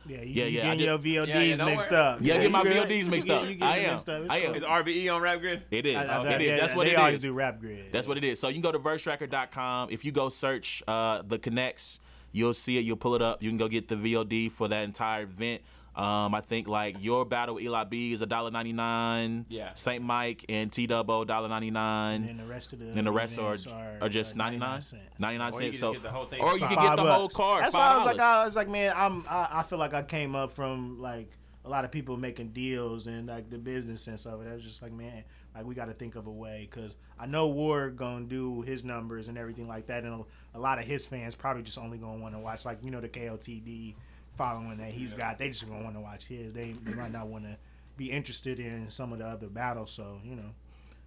Yeah, you, Yeah, you yeah, I getting your VODs Yeah, yeah, don't mixed worry. up. Yeah, You get my good? VODs You mixed get- up. you get I it am. mixed up. It's I am. cool. Is RBE on Rap Grid? it is. I- I- it is. yeah, That's what they it always is. do Rap Grid. That's what it is. So you can go to versetracker.com. If you go search uh, the connects, you'll see it. You'll pull it up. You can go get the VOD for that entire event. Um, I think like your battle with Eli B is a dollar ninety nine. Yeah. Saint Mike and T Double dollar ninety And nine. the rest of the And the rest are, events are just uh, 99 cents. 99 Or you cents. can So get the whole or you can get the whole bucks. card. That's five why I was like. I was like, man, I'm. I, I feel like I came up from like a lot of people making deals and like the business sense of it. I was just like, man, like we got to think of a way because I know Ward gonna do his numbers and everything like that, and a, a lot of his fans probably just only gonna want to watch like you know the KOTD following that he's got. They just gonna want to watch his. They, they might not want to be interested in some of the other battles. So you know.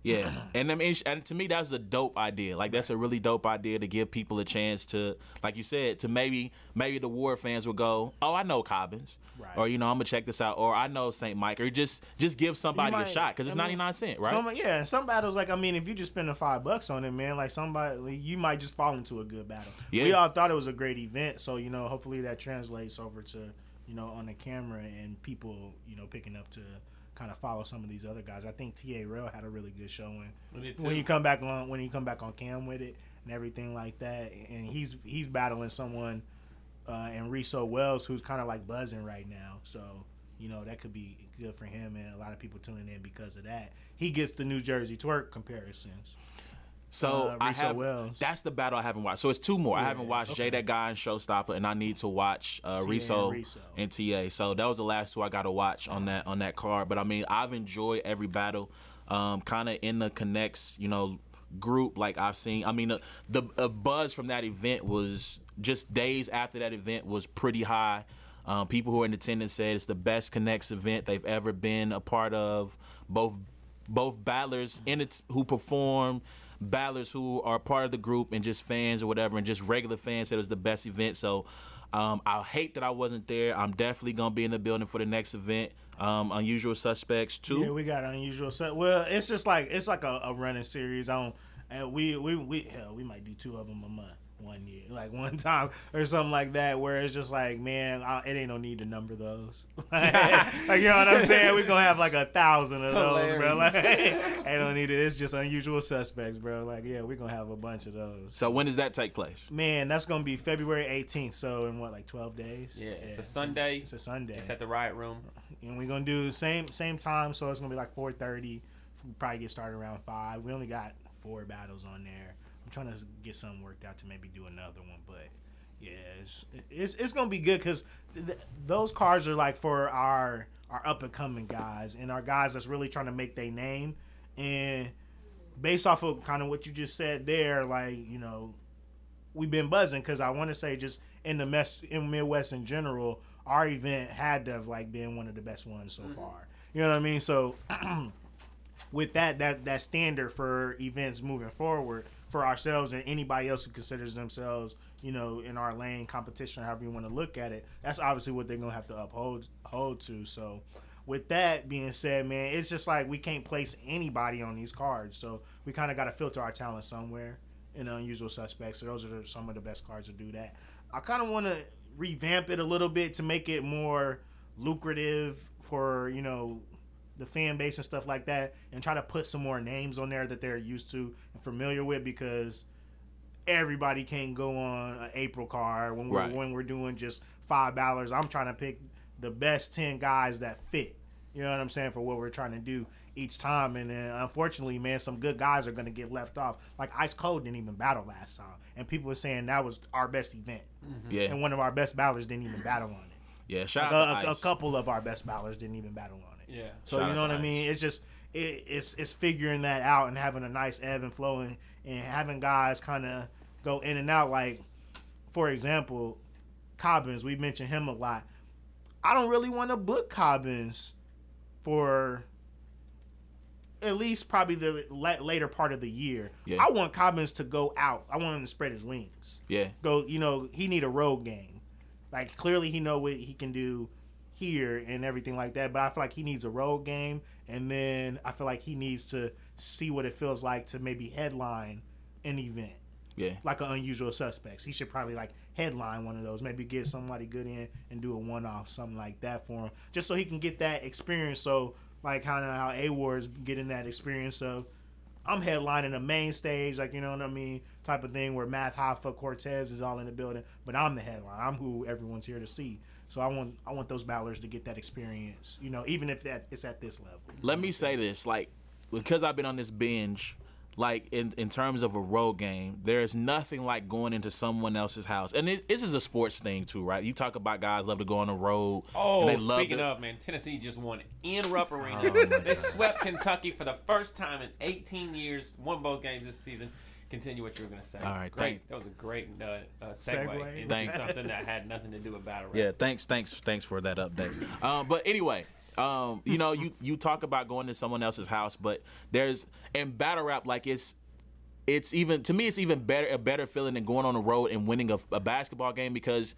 Yeah, and I mean, and to me, that's a dope idea. Like that's a really dope idea to give people a chance to, like you said, to maybe maybe the war fans will go, oh, I know Cobbins, Right. or you know, I'm gonna check this out, or I know Saint Mike, or just just give somebody might- a shot because it's mean, 99 cent, right? Some, yeah, some battles like I mean, if you just spending five bucks on it, man, like somebody you might just fall into a good battle. Yeah. We all thought it was a great event, so you know, hopefully that translates over to you know on the camera and people you know picking up to kind of follow some of these other guys. I think Ta Rail had a really good showing when you come back on when you come back on cam with it and everything like that, and he's he's battling someone uh, and Riso Wells who's kind of like buzzing right now. So you know that could be good for him, and a lot of people tuning in because of that. He gets the New Jersey Twork comparisons. So uh, I have Wells. that's the battle I haven't watched. So it's two more. I haven't watched Jay that guy and Showstopper, and I need to watch uh, and Riso Riso. and TA. So that was the last two I got to watch on that on that card. But I mean, I've enjoyed every battle. Um, kind of in the connects, you know, group like I've seen. I mean, the, the uh, buzz from that event was just days after that event was pretty high. Um, people who are in attendance said it's the best connects event they've ever been a part of. Both both battlers in it who perform, battlers who are part of the group, and just fans or whatever, and just regular fans said it was the best event. So um, I hate that I wasn't there. I'm definitely gonna be in the building for the next event. Um, Unusual Suspects too. Yeah, we got unusual set. Well, it's just like it's like a, a running series. Don't. And we we we hell, we might do two of them a month, one year, like one time or something like that. Where it's just like, man, I, it ain't no need to number those. like you know what I'm saying? We gonna have like a thousand of those, bro. Like, ain't no need it. It's just unusual suspects, bro. Like, yeah, we gonna have a bunch of those. so when does that take place? Man, that's gonna be February 18th. So in what, like 12 days? Yeah, it's a Sunday. It's a Sunday. It's at the Riot Room. and we're gonna do the same same time, so it's gonna be like four thirty. We'll probably get started around five. We only got four battles on there. I'm trying to get something worked out to maybe do another one, but yeah, it's it's, it's gonna be good because th- those cards are like for our our up and coming guys and our guys that's really trying to make their name. And based off of kind of what you just said there, like you know, we've been buzzing because I want to say just in the mess in Midwest in general, our event had to have like been one of the best ones so mm-hmm. far. You know what I mean? So with that that that standard for events moving forward for ourselves and anybody else who considers themselves, you know, in our lane competition, however you want to look at it, that's obviously what they're gonna have to uphold hold to. So with that being said, man, it's just like we can't place anybody on these cards. So we kind of got to filter our talent somewhere in unusual suspects. So those are some of the best cards to do that. I kind of want to revamp it a little bit to make it more lucrative for you know the fan base and stuff like that, and try to put some more names on there that they're used to and familiar with because everybody can't go on an April card when we're Right. when we're doing just five dollars. I'm trying to pick the best ten guys that fit. You know what I'm saying for what we're trying to do each time, and then unfortunately, man, some good guys are gonna get left off. Like Ice Cold didn't even battle last time, and people were saying that was our best event, mm-hmm. Yeah, and one of our best battlers didn't even battle on it. yeah. Shout A, out a- a couple of our best battlers didn't even battle on it. Yeah. So Shout you know to what I mean? It's just it, it's it's figuring that out and having a nice ebb and flow and, and having guys kind of go in and out. Like for example, Cobbins. We mentioned him a lot. I don't really want to book Cobbins for at least probably the la- later part of the year. Yeah. I want Cobbins to go out. I want him to spread his wings Yeah, go you know he need a road game like clearly he know what he can do here and everything like that but i feel like he needs a road game and then i feel like he needs to see what it feels like to maybe headline an event yeah. like an unusual suspects he should probably like headline one of those maybe get somebody good in and do a one-off something like that for him just so he can get that experience so like kind of how a ward's getting that experience of I'm headlining the main stage, like you know what I mean, type of thing where Math Hoffa Cortez is all in the building, but I'm the headline. I'm who everyone's here to see. So I want I want those battlers to get that experience, you know, even if that it's at this level. Let me say this, like, because I've been on this binge, like in in terms of a road game, there is nothing like going into someone else's house, and it, this is a sports thing too, right? You talk about guys love to go on the road. Oh, and they love speaking to- of man, Tennessee just won in Rupp Arena. Oh, they swept Kentucky for the first time in 18 years. Won both games this season. Continue what you were gonna say. All right, great. thank- that was a great uh, uh, segue, Segue. into Thanks. something that had nothing to do with battle rap. Yeah, thanks, thanks, thanks for that update. Um, but anyway, um, you know, you you talk about going to someone else's house, but there's in battle rap, like it's it's even to me, it's even better a better feeling than going on the road and winning a, a basketball game because,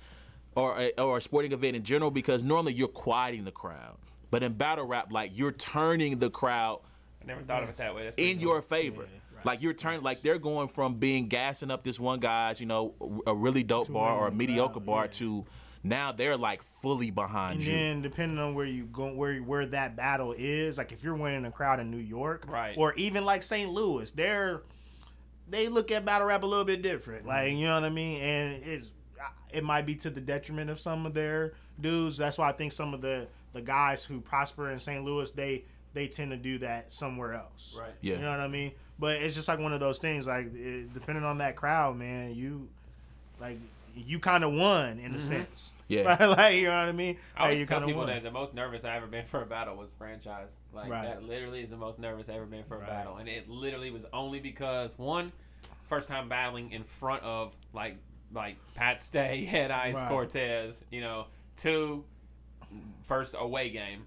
or a, or a sporting event in general, because normally you're quieting the crowd, but in battle rap, like you're turning the crowd I never thought of it that way. That's in cool. your favor. Like you're turning, like they're going from being gassing up this one guy's, you know, a really dope bar or a mediocre bar to now they're like fully behind And you. And then depending on where you go, where where that battle is, like if you're winning a crowd in New York, Right. or even like St. Louis, they're they look at battle rap a little bit different. Like mm-hmm. you know what I mean, and it's it might be to the detriment of some of their dudes. That's why I think some of the the guys who prosper in St. Louis, they they tend to do that somewhere else. Right. Yeah. You know what I mean? But it's just like one of those things. Like it, depending on that crowd, man, you like you kind of won in a sense. Yeah. like you know what I mean? I Like, always you tell people won. that the most nervous I ever been for a battle was franchise. Like Right. that literally is the most nervous I ever been for a Right. battle, and it literally was only because one, first time battling in front of like like Pat Stay, Head Ice, Right. Cortez. You know, two, first away game,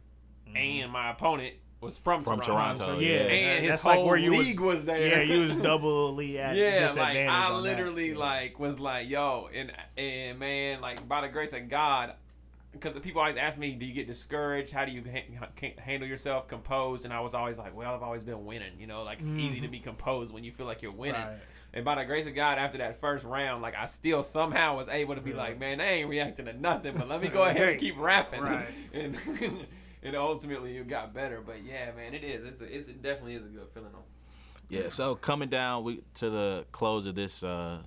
Mm-hmm. and my opponent was from, From Toronto. Toronto, yeah, yeah. And his that's like whole where you league was there. Yeah, you was doubly at yeah, like I on that. literally Yeah. like was like, yo, and and man, like by the grace of God, because the people always ask me, do you get discouraged? How do you ha- ha- handle yourself composed? And I was always like, well, I've always been winning. You know, like it's easy to be composed when you feel like you're winning. Mm-hmm. Right. And by the grace of God, after that first round, like I still somehow was able to be like, man, they ain't reacting to nothing, but let me go ahead and keep rapping. Right. And and ultimately it got better. But yeah, man, it is. It's, a, it's it definitely is a good feeling. On. Yeah, so coming down we, to the close of this uh,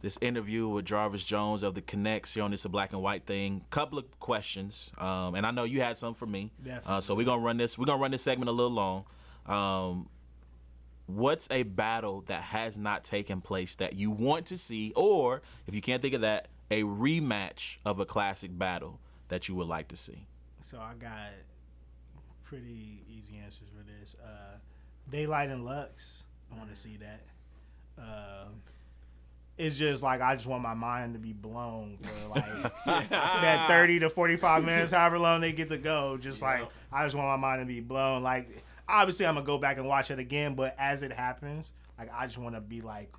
this interview with Jarvis Jones of the Connects here on this a black and white thing. Couple of questions, um, and I know you had some for me. Definitely. Uh, so we're gonna run this. We're gonna run this segment a little long. Um, what's a battle that has not taken place that you want to see, or if you can't think of that, a rematch of a classic battle that you would like to see? So I got pretty easy answers for this. Uh, Daylight and Lux. I want to see that. Um, it's just like I just want my mind to be blown for like that thirty to forty five minutes, however long they get to go. Just like I just want my mind to be blown. Like obviously I'm gonna go back and watch it again, but as it happens, like I just want to be like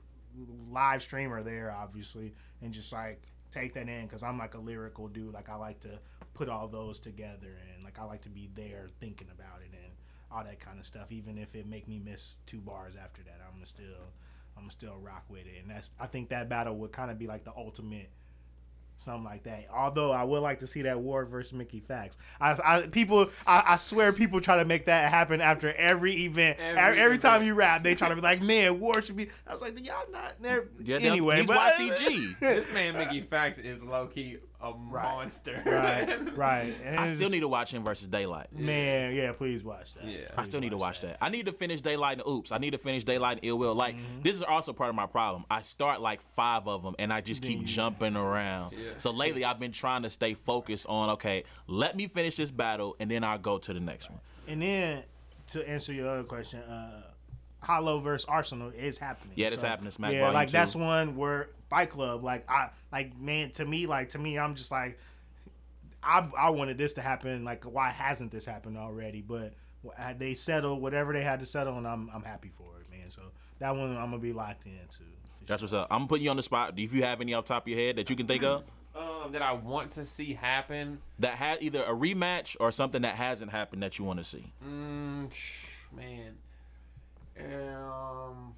live streamer there, obviously, and just like take that in because I'm like a lyrical dude. Like I like to put all those together and like I like to be there thinking about it and all that kind of stuff. Even if it make me miss two bars after that, I'm still I'm still rock with it. And that's I think that battle would kind of be like the ultimate something like that. Although I would like to see that Ward versus Mickey Factz. I, I people, I, I swear, people try to make that happen after every event. Every, Every every time you rap, they try to be like, "Man, Ward should be." I was like, "Y'all not there." Yeah, they- anyway, he's but- YTG. This man Mickey Factz is low key a monster. right, right. And I still just- need to watch him versus Daylight. Man, yeah, please watch that. Yeah. I still need to watch that. I need to finish Daylight and Oops. I need to finish Daylight and Ill Will. Like Mm-hmm. this is also part of my problem. I start like five of them and I just keep jumping around. Yeah. So lately I've been trying to stay focused on okay, let me finish this battle and then I'll go to the next one. And then to answer your other question, uh, Hollow versus Arsenal is happening. Yeah, it's happening. Smack yeah, like two. that's one where Fight Club, like I, like man, to me, like to me, I'm just like, I, I wanted this to happen. Like, why hasn't this happened already? But uh, they settled whatever they had to settle, and I'm, I'm happy for it, man. So that one I'm gonna be locked into. That's what's up. I'm putting you on the spot. If you have any off the top of your head that you can think of Um, that I want to see happen. that had either a rematch or something that hasn't happened that you want to see. Mm, sh- man. Um.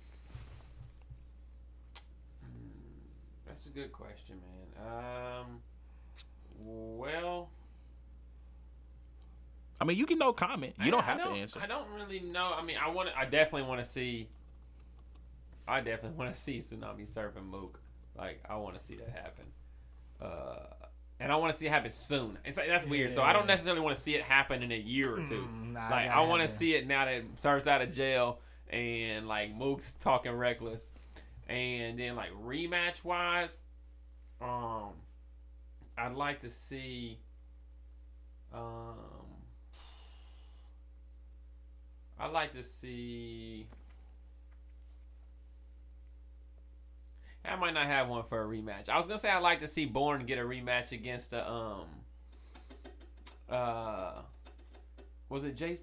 mm, That's a good question, man. Um. Well, I mean, you can no comment. You don't I- I have to answer. I don't really know. I mean, I want. I definitely want to see. I definitely want to see tsunami surfing Mook. Like, I want to see that happen. Uh, and I want to see it happen soon. It's like, that's weird. So I don't necessarily want to see it happen in a year or two. Mm, nah, like, gotta I want to see it now that Surf's out of jail and like Mook's talking reckless, and then like rematch wise, um, I'd like to see. Um, I'd like to see. I might not have one for a rematch. I was gonna say I'd like to see Born get a rematch against the um. Uh, was it Jace?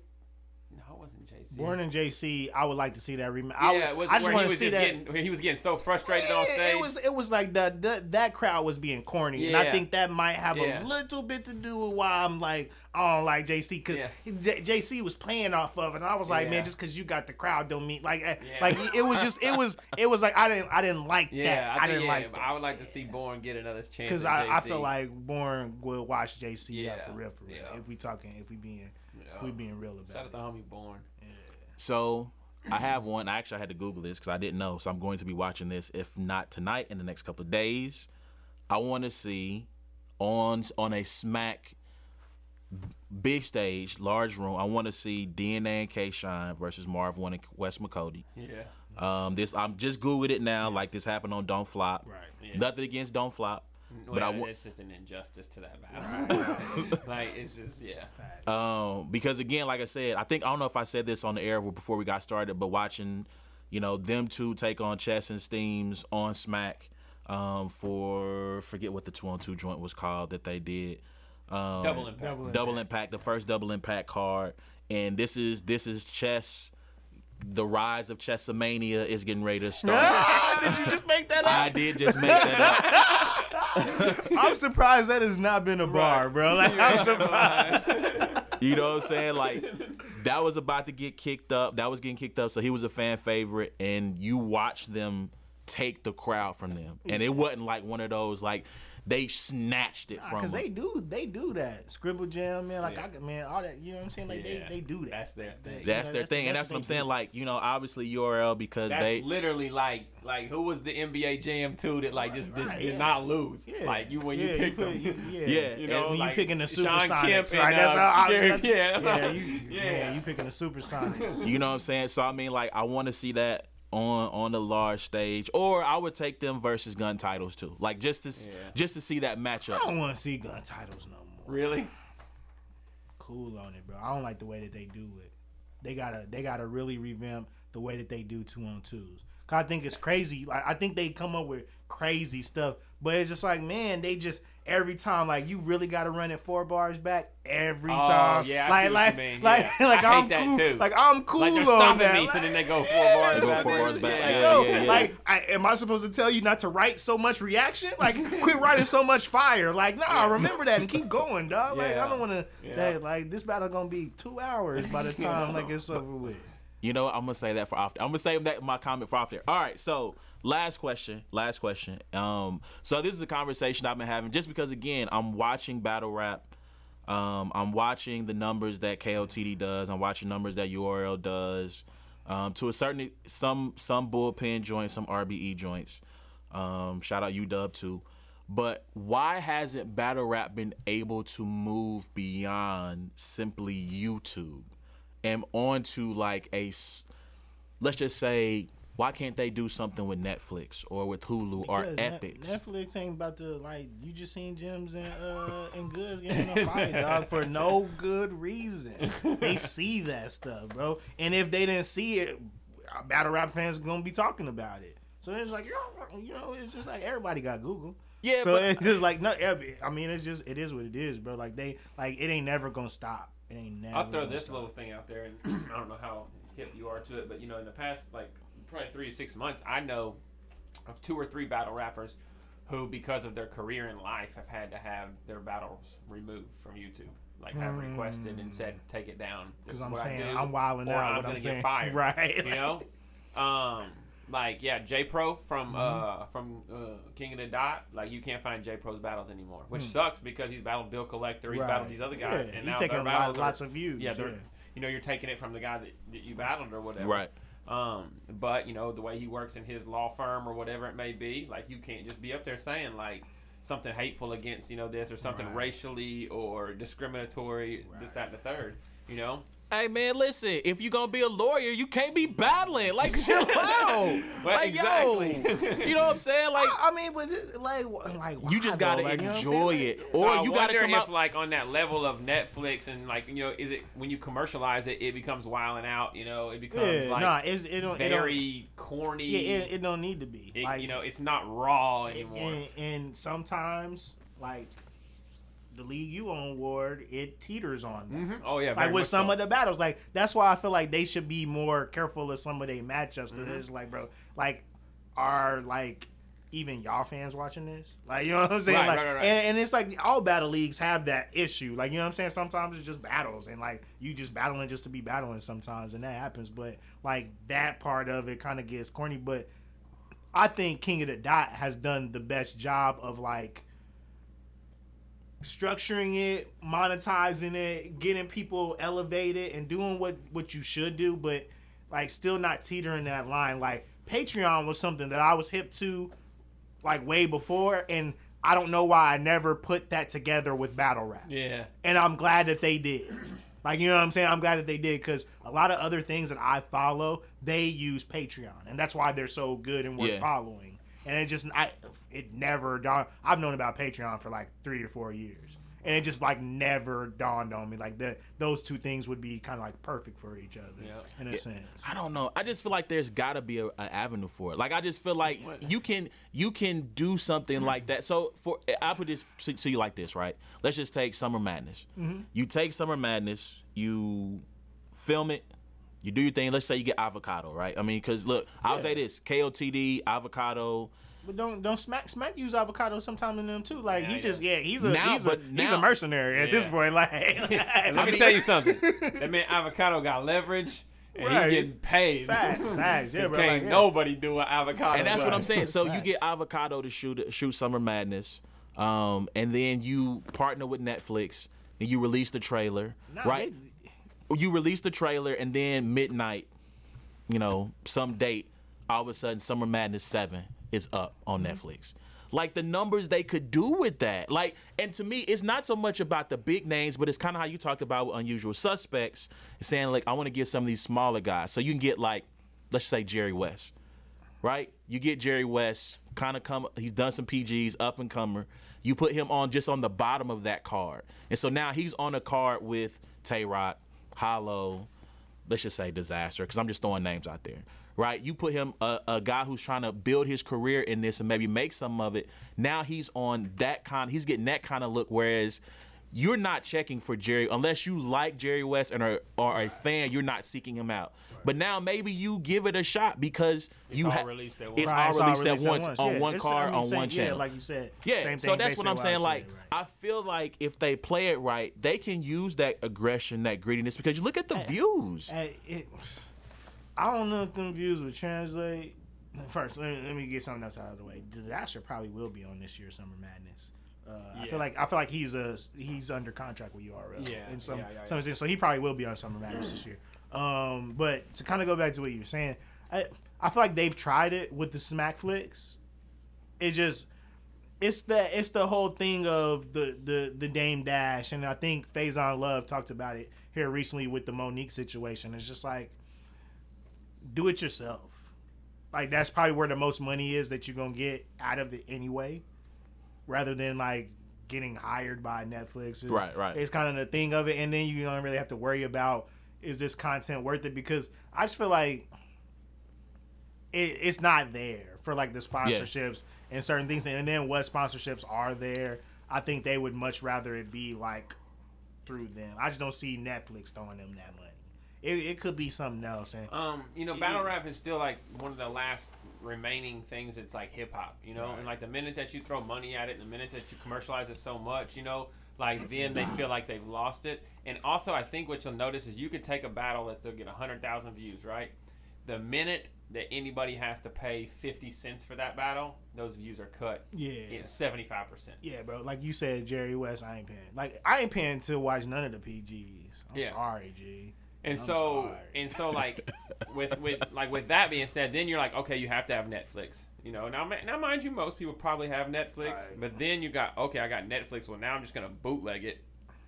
No, it wasn't JC. Born in JC, I would like to see that rematch. I, yeah, would- was I just want to see that. getting, he was getting so frustrated on stage. It was it was like the, the that crowd was being corny, and I think that might have Yeah. a little bit to do with why I'm like I don't like JC because Yeah. JC was playing off of it. And I was like, Yeah. man, just because you got the crowd don't mean like eh, Yeah. like it was just it was it was like I didn't I didn't like yeah, that. I, I, didn't yeah, like but that I would like to see Born get another chance because I, I feel like Born will watch JC out Yeah. for real for real. Yeah. If we talking if we being Yeah. we being real shout about out it. to homie Born. So I have one. I actually had to Google this because I didn't know. So I'm going to be watching this, if not tonight, in the next couple of days. I want to see on on a Smack big stage, large room. I want to see DNA and K Shine versus Marv Won and Quest McCody. Yeah. Um, this I'm just googled it now. Like this happened on Don't Flop. Right. Yeah. Nothing against Don't Flop, but Well, I want. it's just an injustice to that battle. like it's just yeah. Um, because again, like I said, I think I don't know if I said this on the air before we got started, but watching, you know, them two take on Chess and Steams on Smack, um, for forget what the two on two joint was called that they did. Um, Double impact. Double double impact, the first double impact card, and this is this is chess. The rise of Chessamania is getting ready to start. Did you just make that up? I did just make that up. I'm surprised that has not been a bar, bro. Like I'm surprised. You know what I'm saying? Like that was about to get kicked up. That was getting kicked up. So he was a fan favorite, and you watched them take the crowd from them, and it wasn't like one of those like they snatched it from Because them. they do, they do that. Scribble jam, man. Like Yeah. I, man, all that. You know what I'm saying? Like Yeah. they, they do that. That's their thing. that's know, their that's- thing, and that's that's what I'm saying. do. Like you know, obviously URL because That's they literally like like who was the NBA Jam two that like just, just right, did yeah. not lose. Yeah. Like you when yeah, you pick put- them. you- yeah, Yeah, You know, when like you picking the Shawn Kemp supersonics, right? That's uh, how I yeah, yeah, you, yeah. yeah, you picking the super supersonics. You know what I'm saying? So I mean, like, I want to see that on on the large stage, or I would take them versus gun titles too, like just to Yeah. just to see that matchup. I don't want to see gun titles no more. Really? Cool on it, bro. I don't like the way that they do it. They gotta, they gotta really revamp the way that they do two on twos. 'Cause I think it's crazy. Like I think they come up with crazy stuff, but it's just like man, they just every time like you really got to run it four bars back every Oh, time. yeah, I like see like mean, like yeah. like I hate am that cool. too. Like I'm cool Like they're stopping that. me, so then they go four bars Go back. four bars it's back. like, Yeah, yo, yeah, yeah. like, I, am I supposed to tell you not to write so much reaction? Like, quit writing so much fire. Like, nah, remember that and keep going, dog. Like, I don't want to. Yeah. That like this battle gonna be two hours by the time like it's over with. You know, what? I'm gonna say that for after. I'm gonna save that my comment for after. All right, so last question, last question. Um, so this is a conversation I've been having just because again I'm watching battle rap. Um, I'm watching the numbers that KOTD does. I'm watching numbers that URL does. Um, to a certain some some bullpen joints, some RBE joints. Um, shout out UW too. But why hasn't battle rap been able to move beyond simply YouTube and onto like a let's just say why can't they do something with Netflix or with Hulu or Because Net- Epix? Netflix ain't about to like. You just seen Gems and uh and Goods getting in a fight, dog, for no good reason. They see that stuff, bro. And if they didn't see it, battle rap fans gonna be talking about it. So it's like, you know, it's just like everybody got Google. Yeah, So but- it's just like no. I mean, it's just it is what it is, bro. Like they like it ain't never gonna stop. It ain't never. I'll throw gonna this stop. little thing out there, and I don't know how hip you are to it, but you know, in the past like probably three to six months, I know of two or three battle rappers who, because of their career in life, have had to have their battles removed from YouTube. Like have requested and said, take it down. Because I'm what I saying do, I'm wilding out. I'm what gonna I'm saying, get fired. right? You know, um, like yeah, J Pro from Mm-hmm. uh from uh, King of the Dot. Like you can't find J Pro's battles anymore, which Hmm. sucks because he's battled Bill Collector, he's battled these other guys, Yeah, and he now taking their a lot, are- lots of views. yeah, Yeah, you know, you're taking it from the guy that, that you battled or whatever. Right. Um, but you know the way he works in his law firm or whatever it may be, like you can't just be up there saying like something hateful against you know this or something Right. racially or discriminatory, this that and the third. You know, Hey man, listen. If you gonna be a lawyer, you can't be battling. Like chill out. Like exactly. yo, you know what I'm saying? Like I mean, but this, like, like you just gotta Like, you know enjoy it, So or I you gotta come if out. like on that level of Netflix and like you know, is it when you commercialize it, it becomes wilding out. You know, it becomes Yeah, like nah, it's, it don't, it don't, very corny. yeah, it, it don't need to be. It- like, you know, it's not raw anymore. and, and sometimes, like, the league you on, Ward, it teeters on. that. Oh yeah, Like with much some so. of the battles, like that's why I feel like they should be more careful of some of their matchups. Mm-hmm. Because it's like, bro, like, are like even y'all fans watching this? Like, you know what I'm saying? Right, like, right, right, right. And, and it's like all battle leagues have that issue. Like, you know what I'm saying? Sometimes it's just battles, and like you just battling just to be battling sometimes, and that happens. But like that part of it kind of gets corny. But I think King of the Dot has done the best job of like structuring it, monetizing it, getting people elevated, and doing what what you should do, but like still not teetering that line. Like Patreon was something that I was hip to, like way before, and I don't know why I never put that together with battle rap. yeah. And I'm glad that they did. Like you know what I'm saying? I'm glad that they did because a lot of other things that I follow, they use Patreon, and that's why they're so good and worth Yeah. following. And it just, I, it never dawned. I've known about Patreon for like three or four years, and it just like never dawned on me like that. Those two things would be kind of like perfect for each other Yeah. in a sense. I don't know. I just feel like there's got to be a, an avenue for it. Like I just feel like you can you can do something like that. So for I put this to, to you like this, right? Let's just take Summer Madness. Mm-hmm. You take Summer Madness, you film it, you do your thing. Let's say you get avocado, right? I mean, because look, I'll say this: KOTD, avocado. But don't don't smack smack use avocado sometime in them too. Like Yeah, he just yeah he's a Now, he's a but he's a now- mercenary at this point. Like, Let me tell you something. That man Avocado got leverage, and Right. he getting paid. facts facts yeah 'Cause bro. can't Like, yeah. nobody do an avocado. and that's what. I'm saying. So you get avocado to shoot shoot Summer Madness, um, and then you partner with Netflix and you release the trailer, Nah, right? they- you release the trailer and then midnight, you know, some date, all of a sudden Summer Madness 7 is up on mm-hmm. Netflix. Like the numbers they could do with that. Like, and to me, it's not so much about the big names, but it's kind of how you talked about with unusual suspects, saying like, I want to get some of these smaller guys. So you can get like, let's say Jerry West, right? You get Jerry West, kind of come. He's done some PGs, up and comer. You put him on just on the bottom of that card, and so now he's on a card with Tay Rock, Hollow, let's just say Disaster, because I'm just throwing names out there, right? You put him a, a guy who's trying to build his career in this and maybe make some of it. Now he's on that kind. He's getting that kind of look. Whereas you're not checking for Jerry unless you like Jerry West and are, are a fan. You're not seeking him out. But now maybe you give it a shot because you all have released at it's. Right, all it's released, released at once, on Yeah, one it's- car I mean, on same- one channel. Yeah, like you said. Yeah, same so that's what I'm saying. I Like, said, right. I feel like if they play it right, they can use that aggression, that grittiness, because you look at the views. Hey, it, I don't know if them views would translate. First, let me, let me get something else out of the way. Dasher probably will be on this year's Summer Madness. Uh, I feel like I feel like he's a he's under contract with URL. Yeah, in some yeah, yeah, some yeah. sense, so he probably will be on Summer Madness this year. Um, but to kind of go back to what you were saying, I I feel like they've tried it with the Smack flicks. It just it's the it's the whole thing of the the the Dame Dash, and I think Faizon Love talked about it here recently with the Mo'Nique situation. It's just like do it yourself. Like that's probably where the most money is that you're gonna get out of it anyway, rather than like getting hired by Netflix. It's, Right, right. It's kind of the thing of it, and then you don't really have to worry about is this content worth it because I just feel like it, it's not there for like the sponsorships and certain things, and then what sponsorships are there? I think they would much rather it be like through them. I just don't see Netflix throwing them that money. It, it could be something else, and Um, you know, battle rap is still like one of the last remaining things that's like hip hop, you know. And like the minute that you throw money at it, the minute that you commercialize it so much, you know, like then they feel like they've lost it. And also, I think what you'll notice is you could take a battle that they'll get hundred thousand views, right? The minute that anybody has to pay fifty cents for that battle, those views are cut. Yeah. it's seventy five percent. Yeah, bro. Like you said, Jerry West, I ain't paying. Like I ain't paying to watch none of the PGs. I'm Yeah. sorry, G. And I'm so sorry. and so like with with like with that being said, then you're like, okay, you have to have Netflix. You know, now now mind you, most people probably have Netflix, Right. but then you got okay, I got Netflix. Well, now I'm just gonna bootleg it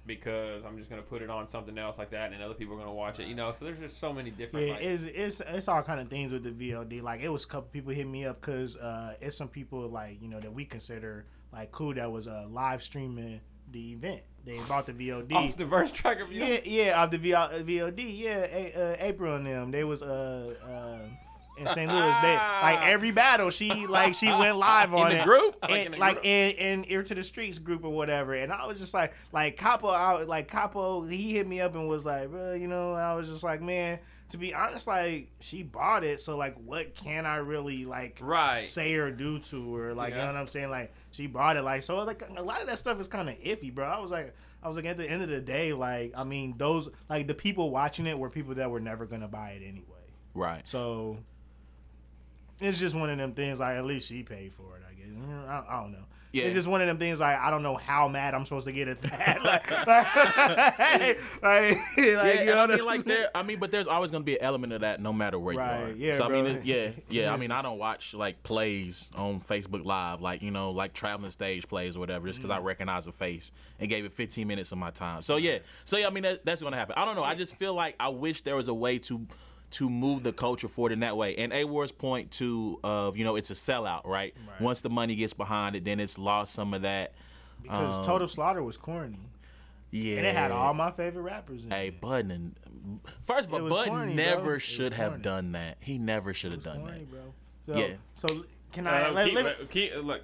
because I'm just gonna put it on something else like that, and other people are gonna watch it. You know, so there's just so many different. Yeah, like, it's it's it's all kind of things with the VOD. Like it was a couple people hit me up because uh, it's some people like you know that we consider like cool that was uh, live streaming the event. They bought the VOD. off the verse track of you. Yeah, yeah, of the V- VOD. Yeah, A- uh, April and them. They was uh, uh in St. Louis. They like every battle. She like she went live on the it. group? Like and, in the like group? in in Ear to the Streets group or whatever. And I was just like, like Capo, I, like Capo, he hit me up and was like, bro, you know, I was just like, man. To be honest, like she bought it, so like, what can I really like Right. say or do to her? Like, you know what I'm saying? Like, she bought it, like, so like a lot of that stuff is kind of iffy, bro. I was like, I was like, at the end of the day, like, I mean, those like the people watching it were people that were never gonna buy it anyway. Right. So it's just one of them things. Like, at least she paid for it, I guess. I, I don't know. Yeah. It's just one of them things. Like, I don't know how mad I'm supposed to get at that. like, like, like, yeah, you know I mean, like there. I mean, but there's always gonna be an element of that, no matter where Right, you are. yeah, so I mean, it- yeah, yeah. I mean, I don't watch like plays on Facebook Live, like you know, like traveling stage plays or whatever, just because Mm-hmm. I recognize a face and gave it 15 minutes of my time. So yeah, so yeah. I mean, that, that's gonna happen. I don't know. I just feel like I wish there was a way to to move the culture forward in that way. And A Ward's point to of you know it's a sellout, right? Once the money gets behind it, then it's lost some of that. because um, Total Slaughter was corny, Yeah, and it had all my favorite rappers in Hey, it. Budden. and- First of It all, was Budden corny, never It was should have corny. done that. He never should have done corny, that. bro. So, Yeah. So can I Uh, let, keep, let me, keep- look,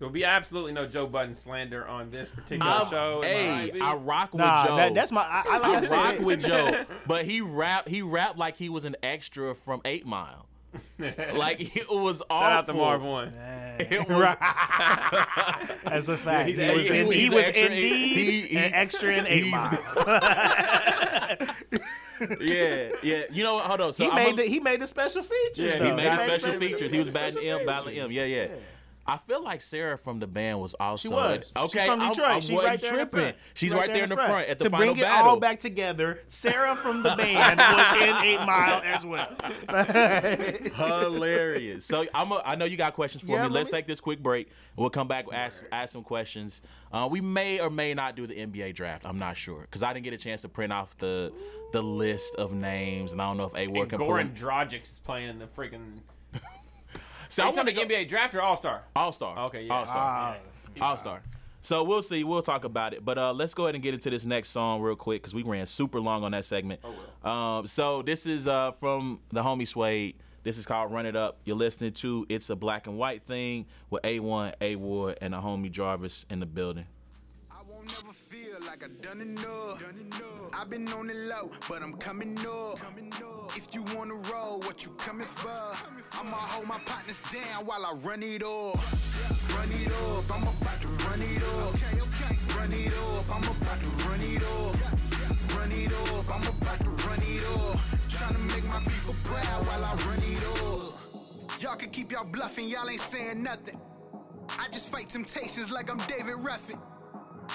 there'll be absolutely no Joe Budden slander on this particular I'm- show. hey, I rock with Nah, Joe. that, that's my. I, I like I I said, rock with Joe, but he rap he rapped like he was an extra from Eight Mile. Like it was awful. Shout out to Marv Won. It was, That's a fact. he's he a- was, he- in, he was indeed he- he- an extra in Eight Mile. yeah, yeah. You know what? Hold on. So he I'm made a- the he made the special features. Yeah, he made the He special features. He was special batting M, battling features. M. Yeah, yeah. I feel like Sarah from the band was also. She was. Okay, She's from I'm- Detroit. I She's wasn't right there in the tripping. front. She's right, there in the front, at the to final bring it battle. all back together, Sarah from the band was in Eight Mile as well. hilarious. So I'm a, I know you got questions for Yeah, me. let Let's me- take this quick break. We'll come back ask ask some questions. Uh, we may or may not do the NBA draft. I'm not sure because I didn't get a chance to print off the the list of names, and I don't know if A Ward And can Goran. Dragic is playing in the freaking. So I want the to NBA draft or All Star. All Star. Okay, yeah. All Star. All Star. So we'll see. We'll talk about it. But uh, let's go ahead and get into this next song real quick because we ran super long on that segment. Oh, Um, so this is uh, from the homie Suede. This is called Run It Up. You're listening to It's a Black and White Thing with A1, A Ward, and the homie Jarvis in the building. Never feel like I done enough. I've been on the low, but I'm coming up. If you wanna roll, what you coming for? I'ma hold my partners down while I run it up. Run it up, I'm about to run it up. Okay, okay. Run it up, I'm about to run it up. Run it up, I'm about to run it up. Tryna make my people proud while I run it up. Y'all can keep y'all bluffing, y'all ain't saying nothing. I just fight temptations like I'm David Ruffin.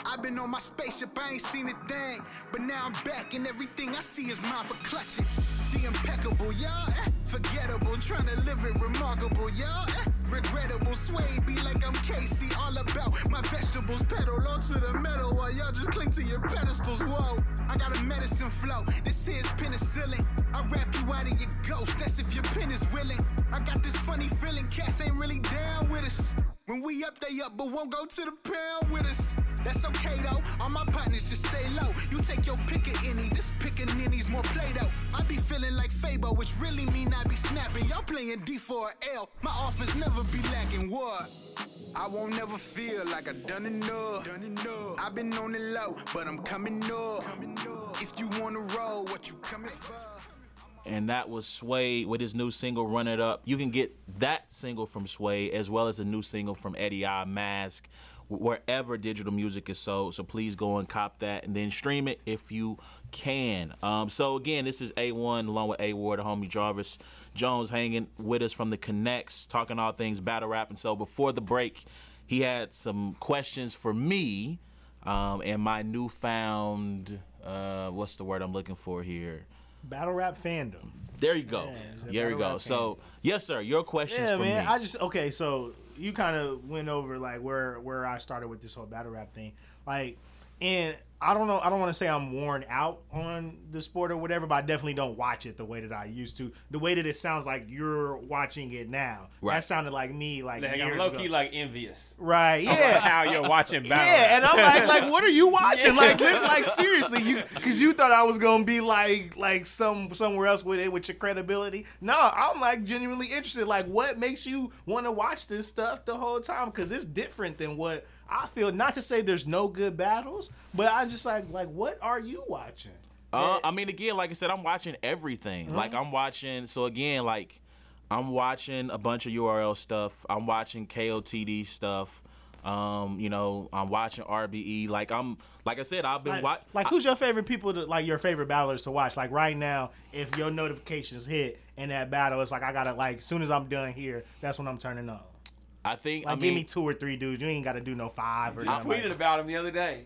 I've been on my spaceship, I ain't seen a thing. But now I'm back, and everything I see is mine for clutching. The impeccable, y'all. Eh, forgettable, trying to live it remarkable, y'all. Eh, regrettable, sway be like I'm Casey. All about my vegetables, pedal onto the metal while y'all just cling to your pedestals. Whoa, I got a medicine flow. This here's penicillin. I rap you out of your ghost, that's if your pen is willing. I got this funny feeling, cats ain't really down with us. When we up, they up, but won't go to the pound with us. That's okay though, all my partners just stay low. You take your pick of any, this pickin' needs more play though. I be feeling like Fabo, which really mean I be snapping. Y'all playing D for L my offense never be lacking. What? I won't never feel like I done enough. Done enough. I've been on the low, but I'm coming up. If you wanna roll, what you coming for? and that was Sway with his new single "Run It Up." You can get that single from Sway as well as a new single from Eddie I Mask wherever digital music is sold. So please go and cop that and then stream it if you can. Um, so again, this is A1 along with A Ward, the homie Jarvis Jones hanging with us from the Connects, talking all things battle rap. And so before the break, he had some questions for me um, and my newfound uh, what's the word I'm looking for here? Battle rap fandom. There you go. Yeah, there you go. So yes, sir. Your questions Yeah, for man. me. I just okay. So you kind of went over like where where I started with this whole battle rap thing, like, and I don't know. I don't want to say I'm worn out on the sport or whatever, but I definitely don't watch it the way that I used to. The way that it sounds like you're watching it now. Right. That sounded like me like Like, I'm years low ago. key like envious. right. Yeah. Yeah. How you're watching battle. Yeah, and I'm like, like, what are you watching? Yeah. Like, like seriously, you because you thought I was gonna be like, like some somewhere else with it with your credibility. No, I'm like genuinely interested. Like, what makes you want to watch this stuff the whole time? Because it's different than what I feel. Not to say there's no good battles, but I'm just like, like, what are you watching? Uh, I mean, again, like I said, I'm watching everything. Like I'm watching. So again, like I'm watching a bunch of URL stuff. I'm watching KOTD stuff. Um, you know, I'm watching RBE. Like I'm, like I said, I've been Like, watching. like, who's your favorite people to like your favorite battlers to watch? Like right now, if your notifications hit in that battle, it's like I gotta like, as soon as I'm done here, that's when I'm turning on. I think. Like, I give mean, me two or three dudes. You ain't got to do no five or Just nothing. like tweeted about him the other day.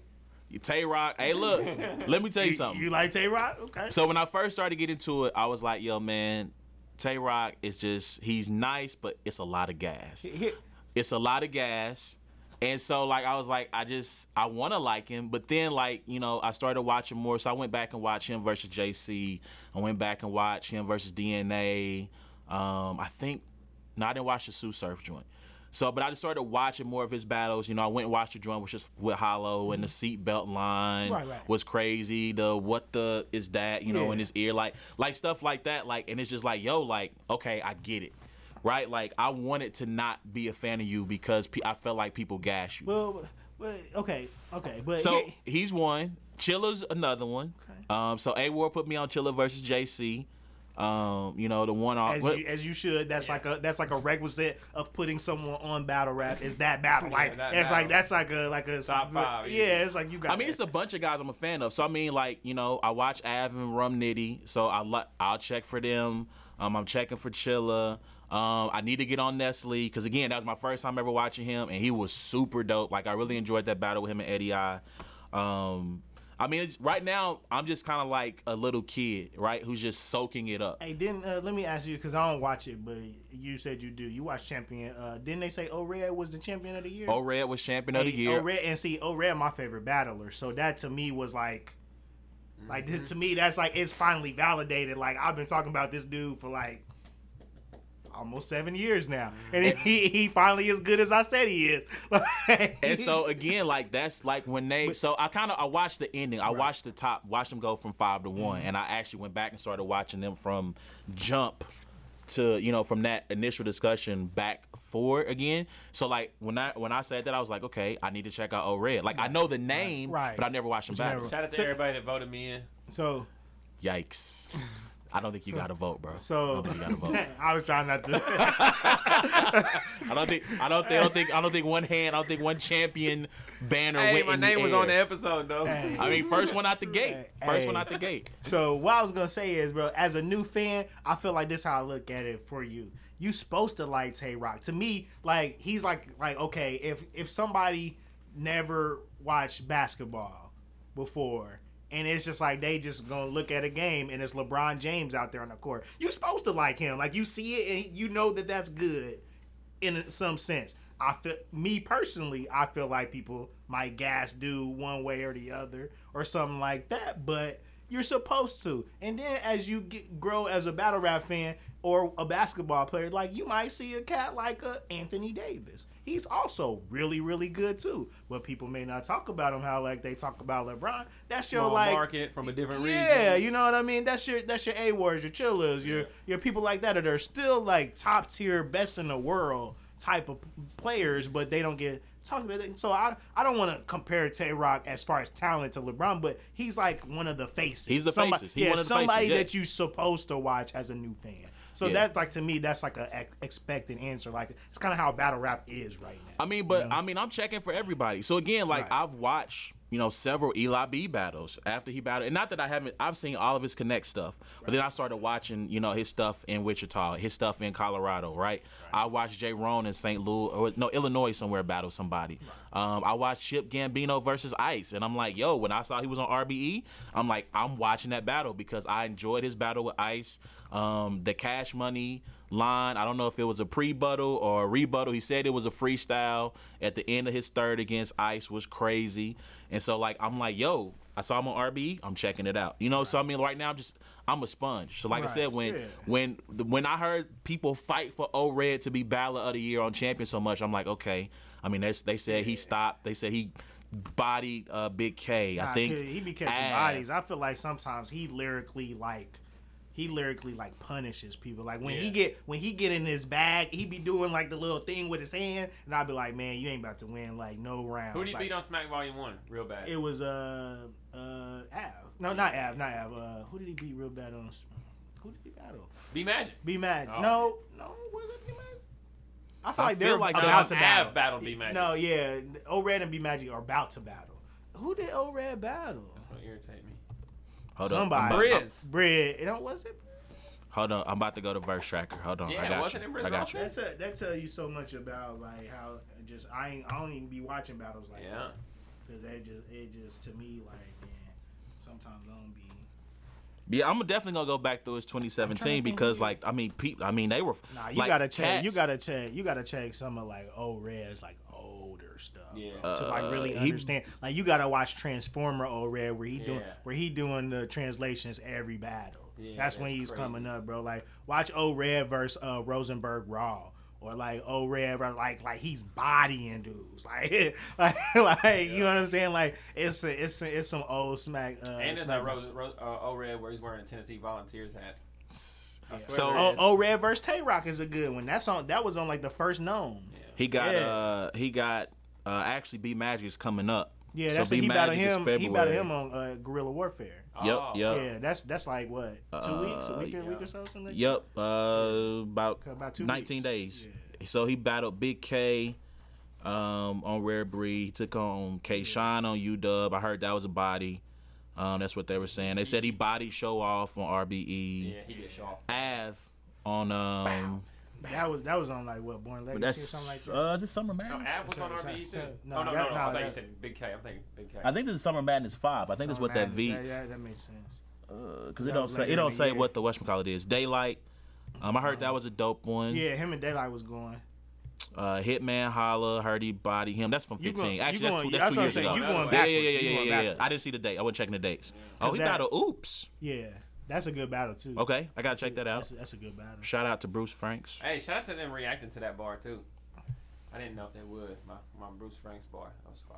Tay Rock. Hey, look, let me tell you that. something. You, you like Tay Rock? Okay. So when I first started getting to it, I was like, yo, man, Tay Rock is just he's nice, but it's a lot of gas. It's a lot of gas. And so like I was like, I just I wanna like him, but then like, you know, I started watching more. So I went back and watched him versus JC. I went back and watched him versus DNA. Um, I think no, I didn't watch the Sue Surf joint. So, but I just started watching more of his battles. You know, I went and watched the joint, which is with Hollow and the seatbelt line Right, right. was crazy. The what the is that? You know, Yeah. in his ear, like like stuff like that. Like, and it's just like, yo, like, okay, I get it, right? Like, I wanted to not be a fan of you because pe- I felt like people gas you. well, well, okay, okay, but so here- he's one. Chilla's another one. Okay. Um, so A War put me on Chilla versus JC. Um, you know the one off. as you, as you should. That's like a that's like a requisite of putting someone on battle rap. Is that battle? Like that it's like that's like a like a Top five, Yeah, yeah. it's like you got. I mean, it's a bunch of guys I'm a fan of. So I mean, like you know, I watch Av and Rum Nitty, so I li- I'll check for them. Um, I'm checking for Chilla. Um, I need to get on Nestle because again, that was my first time ever watching him, and he was super dope. Like I really enjoyed that battle with him and Eddie I. Um, I mean, it's, right now I'm just kind of like a little kid, right, who's just soaking it up. Hey, didn't uh, let me ask you because I don't watch it, but you said you do. You watch Champion. Uh, didn't they say O Red was the champion of the year? O Red was champion of the year. O-Red, and see, O Red, my favorite battler. So that to me was like, like Mm-hmm. to me, that's like it's finally validated. Like I've been talking about this dude for like almost seven years now, and he he finally as good as I said he is. And so again, like that's like when they. So I kind of I watched the ending. I watched the top, watched them go from five to Mm-hmm. one, and I actually went back and started watching them from jump to you know from that initial discussion back forward again. So like when I when I said that, I was like, okay, I need to check out O Red. Like I know the name, Right. but I never watched him back. never- Shout out to So- everybody that voted me in. So Yikes! I don't think you got to vote, bro. I so don't think you got to vote. I was trying not to. I don't think I don't think I don't think I don't think one hand. I don't think one champion banner Hey, went my in name the was air. on the episode though. Hey. I mean, first one out the gate. First Hey. one out the gate. So what I was gonna say is, bro, as a new fan, I feel like this is how I look at it for you. You supposed to like Tay Rock. To me, like he's like like okay, if if somebody never watched basketball before. And it's just like they just gonna look at a game and it's LeBron James out there on the court. You're supposed to like him, like you see it and you know that that's good in some sense. I feel me personally, I feel like people might gas do one way or the other or something like that, but you're supposed to. And then as you get, grow as a battle rap fan or a basketball player, like you might see a cat like a Anthony Davis. He's also really, really good too. But people may not talk about him how like they talk about LeBron. That's your Small like market from a different yeah, region. you know what I mean. That's your that's your A wards, your chillers, your your people like that that are still like top tier, best in the world type of players, but they don't get talked about. It. So I I don't want to compare Tay Rock as far as talent to LeBron, but he's like one of the faces. He's the somebody, faces. He yeah, one of the somebody faces, yeah. that you're supposed to watch as a new fan. So Yeah. that's like to me, that's like a ex- expected answer. Like it's kind of how battle rap is right now. I mean, but I mean, I'm checking for everybody. So again, like Right. I've watched, you know, several Eli B battles after he battled, and not that I haven't. I've seen all of his Connect stuff, but then I started watching, you know, his stuff in Wichita, his stuff in Colorado, right? I watched Jay Roan in St. Louis, or no, Illinois somewhere battle somebody. Um, I watched Chip Gambino versus Ice, and I'm like, yo, when I saw he was on RBE, I'm like, I'm watching that battle because I enjoyed his battle with Ice. Um, the Cash Money line. I don't know if it was a pre-buttal or a rebuttal. He said it was a freestyle at the end of his third against Ice was crazy. And so like I'm like, yo, I saw him on RBE. I'm checking it out. You know, so I mean right now I'm just I'm a sponge. So like I said, when yeah. when when I heard people fight for O Red to be Battle of the Year on Champion so much, I'm like, okay. I mean, they, they said he stopped. They said he bodied uh, Big K. I Nah, think he be catching Av. bodies. I feel like sometimes he lyrically like he lyrically like punishes people. Like when he get when he get in his bag, he be doing like the little thing with his hand, and I'd be like, man, you ain't about to win like no rounds. Who did you Like, beat on Smack Volume One? Real bad. It was uh uh Av. No, not Av, not Av. Uh, who did he beat real bad on? Who did he battle? B Magic. Be mad. Oh. No, no, was it B Magic? I feel I like they're like about to Av battle. battled B Magic. No, yeah, O Red and B Magic are about to battle. Who did O Red battle? That's gonna irritate me. Hold on, Somebody. I'm about- Briz. Bread. You know, was it? Hold on, I'm about to go to verse tracker. Hold on, Yeah, I got wasn't you. it Briz I got you. That tell, that tell you so much about like how just I ain't I don't even be watching battles like Yeah. that because they just it just to me like man sometimes I don't be Yeah, I'm definitely gonna go back through his 2017 think because, like, I mean, people, I mean, they were. nah you like, gotta check you gotta check you gotta check some of like O Red's like older stuff Yeah. bro, to like really Uh, he- understand like you gotta watch Transformer O Red where he doing where he doing the translations every battle Yeah, that's when he's crazy. coming up bro like watch O Red versus uh, Rosenberg Raw. Or like oh red, like like he's bodying dudes, like like like you know what I'm saying? Like it's a, it's a, it's some old smack. Uh, And there's smack that Rose, Rose, uh, O Red where he's wearing a Tennessee Volunteers hat. I swear So- there Oh, is. oh, Red versus Tay Rock is a good one. That's on. That was on like the first known. Yeah. He got, Yeah. uh, he got, uh, actually, B Magic is coming up. Yeah, So that's B he battled is him. He battled him on uh, Guerrilla Warfare. Yep, Oh. yep. Yeah, that's that's like what two Uh, weeks, a week, a yeah. week or so, something. Like Yep, uh, about About two 19 weeks. days. So he battled Big K um, on Rare Breed. He took on K Shine on UW. I heard that was a body. Um, that's what they were saying. They said he body show off on RBE. Yeah, he did show off. Av on um. That. That was that was on like what Born But Legacy or something like that. uh, is it Summer No, Madness? Av was on So- RBE too. no, oh no, no, that- no! no, I thought you said Big K. I'm thinking Big K. I think this is Summer Madness five. I think that's what that V. Yeah, yeah, that makes sense. because that it don't say it don't say year. what the whatchamacallit is. Daylight. Um, I heard that was a dope one. Yeah, him and Daylight was going. Uh, Hitman Holla, heard he body him. That's from 15. going- Actually, that's going- two, that's that's two years saying. ago. You going yeah, yeah, yeah, yeah, yeah, yeah, yeah. I didn't see the date. I wasn't checking the dates. Oh, 'Cause he that- battled Oops. Yeah, that's a good battle too. Okay, I gotta check that That's, out. that's a good battle. Shout out to Bruce Franks. Hey, shout out to them reacting to that bar too. I didn't know if they would. My my Bruce Franks bar. That was fire.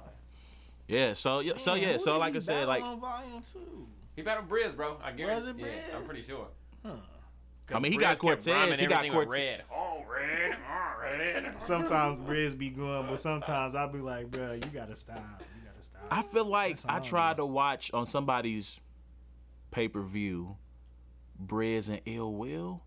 Yeah, so yeah, so yeah, who so like I said, battle like on volume two. He battled Briz, bro. I guarantee. it yeah, I'm pretty sure. Huh. I mean, he Briz got kept Cortez, he got everything with Cortez. red. Oh, red, oh, red. Sometimes Briz be going, but sometimes I'll be like, bro, you gotta stop. You gotta stop. I feel like I tried to watch on somebody's pay per view, Briz and Ill Will,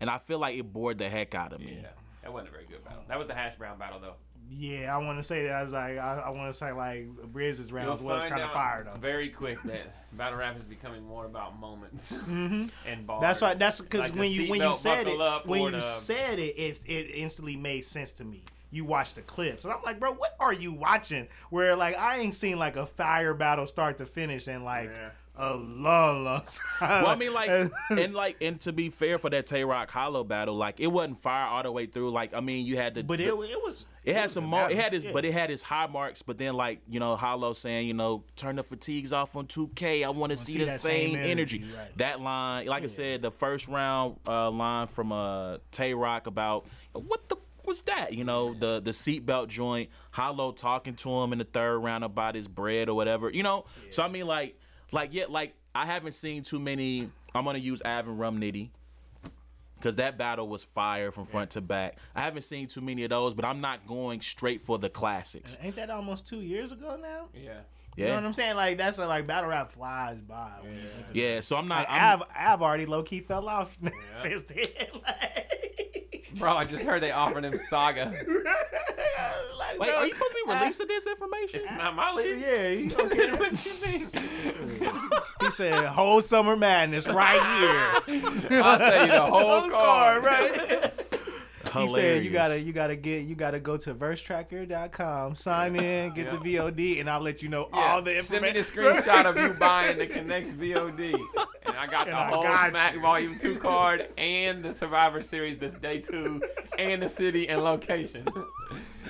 and I feel like it bored the heck out of me. Yeah, that wasn't a very good battle. That was the hash brown battle though. Yeah, I want to say that. I was like, I, I want to say like Briz's rounds was find kind of fired up. Very quick that battle rap is becoming more about moments and bars. Mm-hmm. That's why. That's because Like when you when you said it, when you the- said it, it, it instantly made sense to me. You watched the clips, and I'm like, bro, what are you watching? Where like I ain't seen like a fire battle start to finish in like Yeah. A long, long time. Well, I mean, like, and like, and to be fair for that Tay Rock Hollow battle, like, it wasn't fire all the way through. Like, I mean, you had to, but the- it it was It had was some mo- it had his Yeah. but it had his high marks, but then like, you know, Hollow saying, you know, turn the fatigues off on 2K. I want to see, see the same, same energy. energy, right. That line, like I said, the first round uh, line from uh Tay Rock about what the was that? You know, the the seatbelt joint, Hollow talking to him in the third round about his bread or whatever. You know? So I mean like like yeah, like I haven't seen too many I'm gonna use Avin Rum Nitty because that battle was fire from front to back. I haven't seen too many of those, but I'm not going straight for the classics. Ain't that almost two years ago now? yeah. You know what I'm saying? Like that's a, like battle rap flies by. when you think of it. yeah. So I'm not. Like, I'm, I've I've already low key fell off since then. Like, Bro, I just heard they offered him Saga. like, wait, bro, are you supposed to be I- releasing this information? It's not my league. Yeah, he, okay. what you mean? he said whole summer madness right here. I'll tell you the whole Whole card. card, right? He said you gotta you gotta get you gotta go to versetracker.com, sign in, get the VOD, and I'll let you know Yeah, all the Send me the screenshot of you buying the Connect VOD. And I got And the I whole got Smack you. Volume 2 card and the Survivor Series that's day two and the city and location.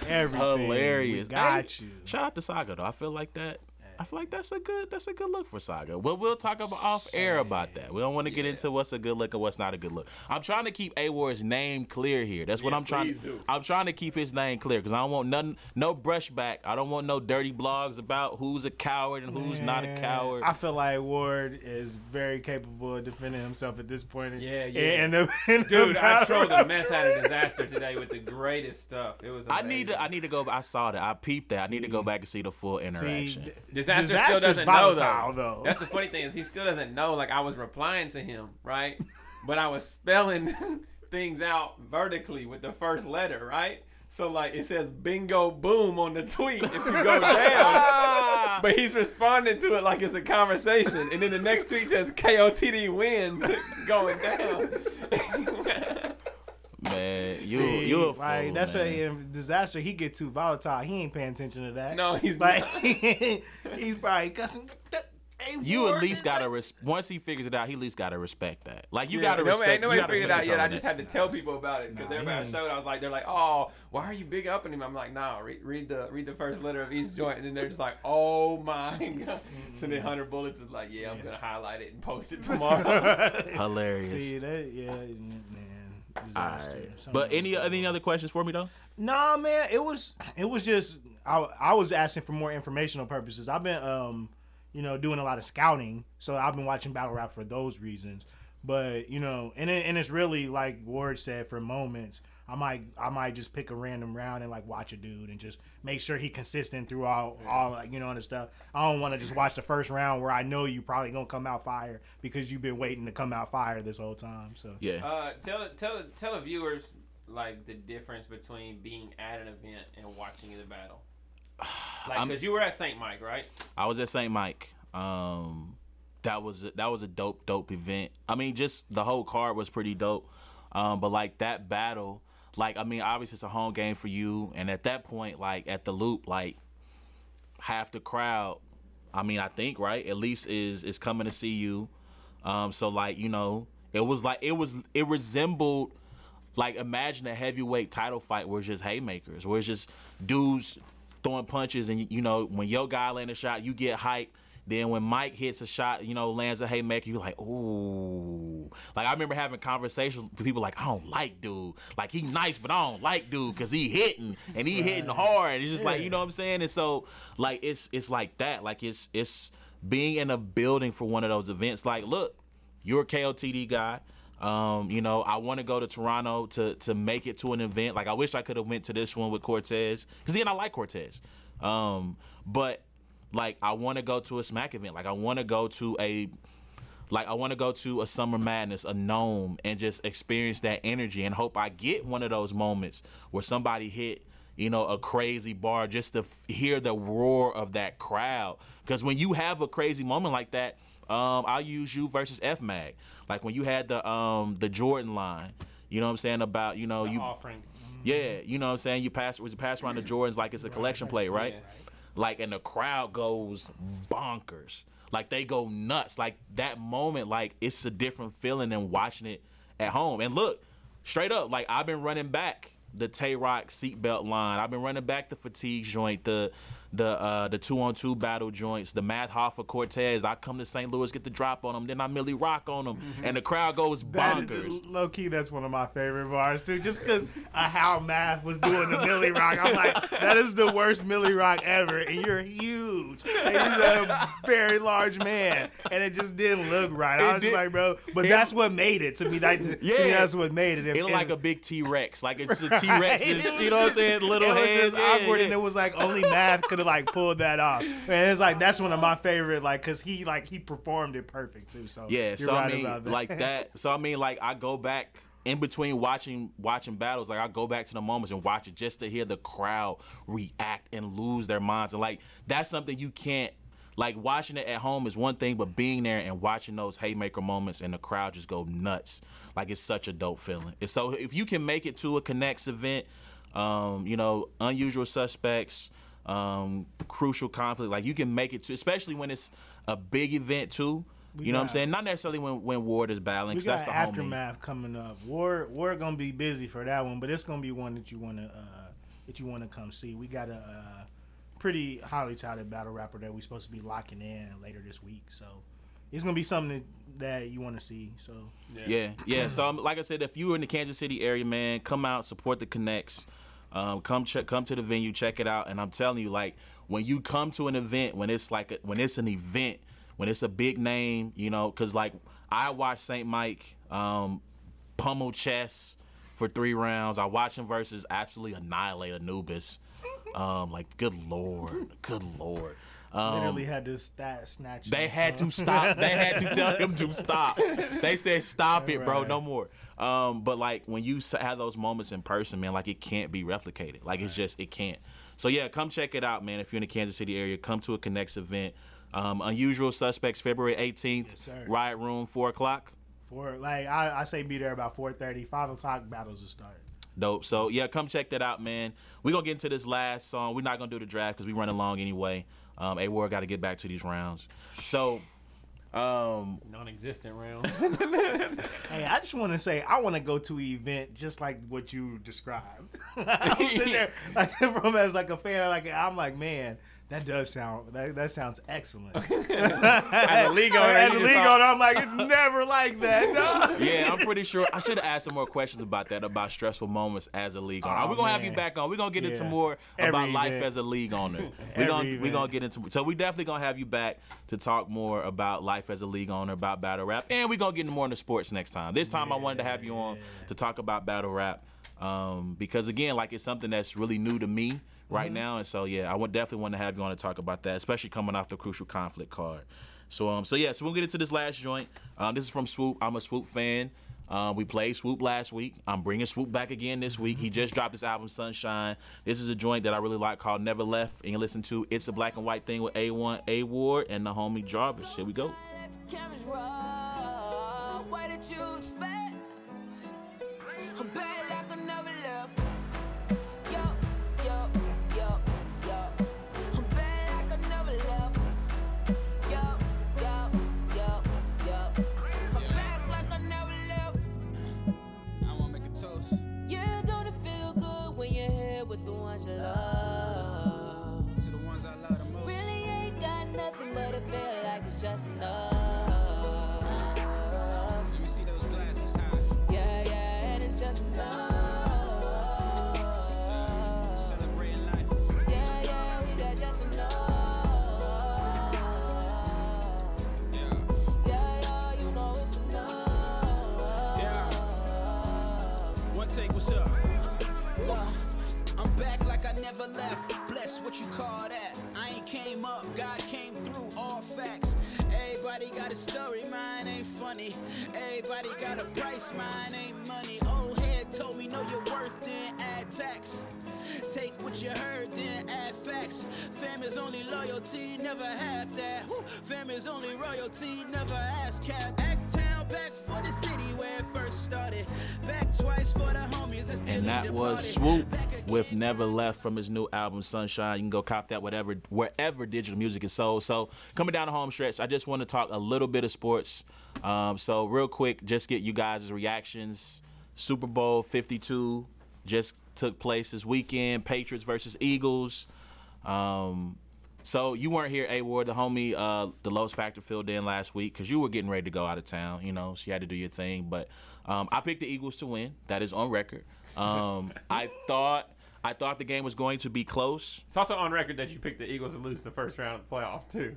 Everything. hilarious. We got Hey, you. Shout out to Saga though. I feel like that. I feel like that's a good that's a good look for Saga. Well, we'll talk about off air about that. We don't want to get into what's a good look and what's not a good look. I'm trying to keep A Ward's name clear here. That's what Yeah, I'm trying. please do. I'm trying to keep his name clear because I don't want nothing, no brushback. I don't want no dirty blogs about who's a coward and who's not a coward. I feel like Ward is very capable of defending himself at this point. Yeah, yeah. And the, in the Dude, I battle trolled the mess out of disaster today with the greatest stuff. It was I need to. I need to go. I saw that. I peeped that. I need to go back and see the full See, interaction. d- Disaster disaster's still doesn't know though. though. That's the funny thing is he still doesn't know. Like I was replying to him, right? But I was spelling things out vertically with the first letter, right? So like it says bingo boom on the tweet if you go down. but he's responding to it like it's a conversation. And then the next tweet says KOTD wins going down. Man, you See, you a like that's man. a disaster. He get too volatile. He ain't paying attention to that. no, he's like not. he's probably cussing. Hey, You at least gotta that- res- once he figures it out, he at least gotta respect that. Like you Yeah, gotta nobody, respect. ain't nobody figured it out yet. I just on had to tell people about it because Nah, everybody I showed. I was like, they're like, oh, why are you big upping him? I'm like, nah, read, read the read the first letter of each joint, and then they're just like, oh my god. Mm-hmm. So then Hundred Bullets is like, yeah, I'm gonna highlight it and post it tomorrow. Hilarious. See that? Yeah, man. All Disaster. right. But any any other questions for me though? Nah, man, it was it was just I, I was asking for more informational purposes. I've been um you know doing a lot of scouting, so I've been watching battle rap for those reasons. But you know, and it, and it's really like Ward said for moments. I might I might just pick a random round and like watch a dude and just make sure he consistent through all all like, you know and stuff. I don't want to just watch the first round where I know you probably gonna come out fire because you've been waiting to come out fire this whole time. So Yeah. uh, tell the- tell the- tell the viewers like the difference between being at an event and watching the battle. Like, because you were at Saint Mike, right? I was at St. Mike. Um, that was that was a dope dope event. I mean, just the whole card was pretty dope. Um, but like that battle, like I mean, obviously it's a home game for you, and at that point, like at the loop, like half the crowd. I mean, I think right, at least is is coming to see you. Um, so like you know, it was like it was it resembled like imagine a heavyweight title fight where it's just haymakers, where it's just dudes throwing punches, and you know when your guy land a shot, you get hyped. Then when Mike hits a shot, you know lands a haymaker, you're like, ooh. Like I remember having conversations with people like, I don't like dude, like he nice, but I don't like dude because he hitting and he hitting hard. It's just like you know what I'm saying. And so like it's it's like that. Like it's it's being in a building for one of those events. Like look, you're a KOTD guy. Um, you know, I want to go to Toronto to to make it to an event. Like I wish I could have went to this one with Cortez, because again, I like Cortez. Um, but like I want to go to a Smack event. Like I want to go to a like I want to go to a Summer Madness, a NOME, and just experience that energy and hope I get one of those moments where somebody hit, you know, a crazy bar just to f- hear the roar of that crowd. Because when you have a crazy moment like that, um, I'll use you versus F Mag. Like when you had the um the Jordan line, you know what I'm saying about you know you offering. yeah, you know what I'm saying? You pass was you pass around the Jordans like it's a collection plate, right? Yeah. Like and the crowd goes bonkers. Like they go nuts. Like that moment, like it's a different feeling than watching it at home. And look, straight up, like I've been running back the Tay Rock seatbelt line. I've been running back the fatigue joint, the the uh, the two on two battle joints, the Math Hoffa Cortez. I come to St. Louis, get the drop on them, then I Millie Rock on them, and the crowd goes bonkers. Low key, that's one of my favorite bars too. Just because of how Math was doing the Millie Rock, I'm like, that is the worst Millie Rock ever. And you're huge, and you're a very large man, and it just didn't look right. I was did- like, bro, but it- that's what made it to me. That, to me, Yeah. that's what made it. If- It looked like a big T Rex, like it's a T Rex, you know what I'm saying? Little it was hands, just yeah, awkward, yeah. and it was like only Math could have like pulled that off. And it's like that's one of my favorite, like, cause he like he performed it perfect too. So Yeah, you're so right I mean, about that. like that. So I mean, like I go back in between watching watching battles, like I go back to the moments and watch it just to hear the crowd react and lose their minds, and like that's something you can't. Like watching it at home is one thing, but being there and watching those haymaker moments and the crowd just go nuts, like it's such a dope feeling. And so if you can make it to a Connects event, um, you know, unusual suspects, um, crucial conflict, like you can make it to, especially when it's a big event too. You know what I'm saying? Not necessarily when, when Ward is battling, We 'cause got that's the homie. aftermath coming up. War War gonna be busy for that one, but it's gonna be one that you wanna uh, that you wanna come see. We got a uh, pretty highly touted battle rapper that we're supposed to be locking in later this week, so it's gonna be something that, that you want to see. So Yeah, yeah. So um, like I said, if you're in the Kansas City area, man, come out, support the Connects. Um, come check, come to the venue, check it out. And I'm telling you, like when you come to an event, when it's like a, when it's an event, when it's a big name, you know, because like I watched Saint Mike um, pummel chess for three rounds. I watched him versus absolutely annihilate Anubis. Um, like good lord, good lord. Um, literally had this stat snatch. they had to stop. They had to tell him to stop. They said, "Stop it, bro, no more." Um, but like when you have those moments in person, man, like it can't be replicated. Like it's just it can't. So yeah, come check it out, man. If you're in the Kansas City area, come to a Connects event. Um, Unusual Suspects, February 18th, sir. Riot Room, four o'clock. Four, like I, I say be there about 4:30, 5 o'clock. Battles will start. Dope. So yeah, come check that out, man. We're gonna get into this last song. We're not gonna do the draft because we run along anyway. Um, A War got to get back to these rounds. So, um, Non-existent rounds. Hey, I just want to say I want to go to an event just like what you described. I'm sitting there like from as like a fan, like I'm like, man, that does sound that, that sounds excellent. As a league owner, as a league owner, I'm like, it's never like that. No. Yeah, I'm pretty sure. I should have asked some more questions about that, about stressful moments as a league owner. Oh, we're gonna have you back on. We're gonna get into more Every about life as a league owner. We're gonna we're gonna get into. So we definitely gonna have you back to talk more about life as a league owner, about battle rap, and we're gonna get into more into sports next time. This time I wanted to have you on to talk about battle rap, um, because again, like it's something that's really new to me right Mm-hmm. now, and so yeah, I would definitely want to have you on to talk about that, especially coming off the crucial conflict card. So um, so yeah, so we'll get into this last joint. Um, this is from Swoop. I'm a Swoop fan. Uh, we played Swoop last week. I'm bringing Swoop back again this week. He just dropped his album Sunshine. This is a joint that I really like called Never Left. And you listen to It's a Black and White Thing with A1 A Ward and the homie Jarvis. Here we go. Let the enough. Let me see those glasses high. Yeah, yeah, and it's just enough. Take what's up. I'm back like I never left. Bless what you call that. I ain't came up. Story, mine ain't funny. Everybody got a price, mine ain't money. Old head told me know your worth, then add tax. Take what you heard, then add facts. Fam is only loyalty, never have that. Fam is only royalty, never ask cap. Act town back for the city where it first started. Back twice for the homies that And that was. Swoop with Never Left from his new album Sunshine. You can go cop that whatever wherever digital music is sold. So coming down the home stretch, I just want to talk a little bit of sports. Um, so real quick, just get you guys' reactions. Super Bowl 52 just took place this weekend. Patriots versus Eagles. Um, so you weren't here, A Ward, the homie, uh, the Lowe's Factor filled in last week because you were getting ready to go out of town, you know, so you had to do your thing. But um, I picked the Eagles to win. That is on record. Um, I thought I thought the game was going to be close It's also on record that you picked the Eagles to lose the first round of the playoffs too.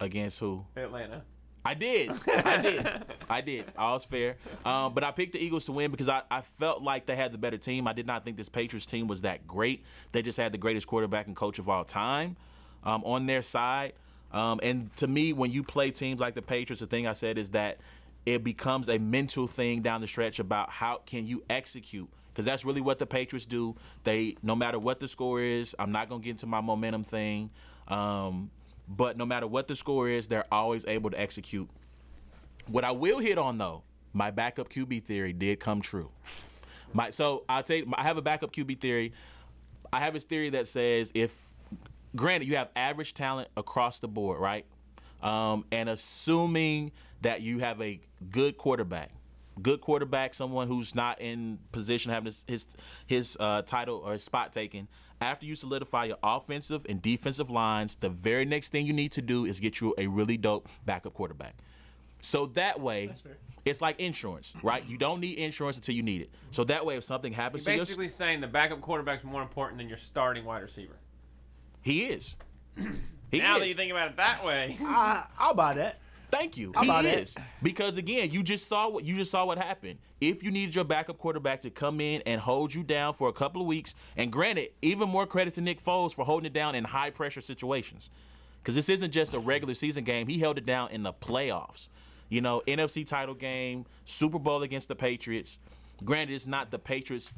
against who? Atlanta. I did. I did. I did. I was fair. Um, but I picked the Eagles to win because I, I felt like they had the better team. I did not think this Patriots team was that great. They just had the greatest quarterback and coach of all time um, on their side. Um, and to me, when you play teams like the Patriots, the thing I said is that it becomes a mental thing down the stretch about how can you execute because that's really what the Patriots do. They no matter what the score is, I'm not gonna get into my momentum thing. Um, but no matter what the score is, they're always able to execute. What I will hit on though, my backup QB theory did come true. My so I'll tell you, I have a backup QB theory. I have this theory that says if, granted, you have average talent across the board, right? Um, and assuming that you have a good quarterback, good quarterback, someone who's not in position having his his, his uh, title or his spot taken. After you solidify your offensive and defensive lines, the very next thing you need to do is get you a really dope backup quarterback. So that way, it's like insurance, right? You don't need insurance until you need it. So that way, if something happens to you, Basically saying the backup quarterback's more important than your starting wide receiver. He is. He now is. that you think about it that way, I, I'll buy that. Thank you. How he about that? is because again, you just saw what you just saw what happened. If you needed your backup quarterback to come in and hold you down for a couple of weeks, and granted, even more credit to Nick Foles for holding it down in high pressure situations, because this isn't just a regular season game. He held it down in the playoffs. You know, NFC title game, Super Bowl against the Patriots. Granted, it's not the Patriots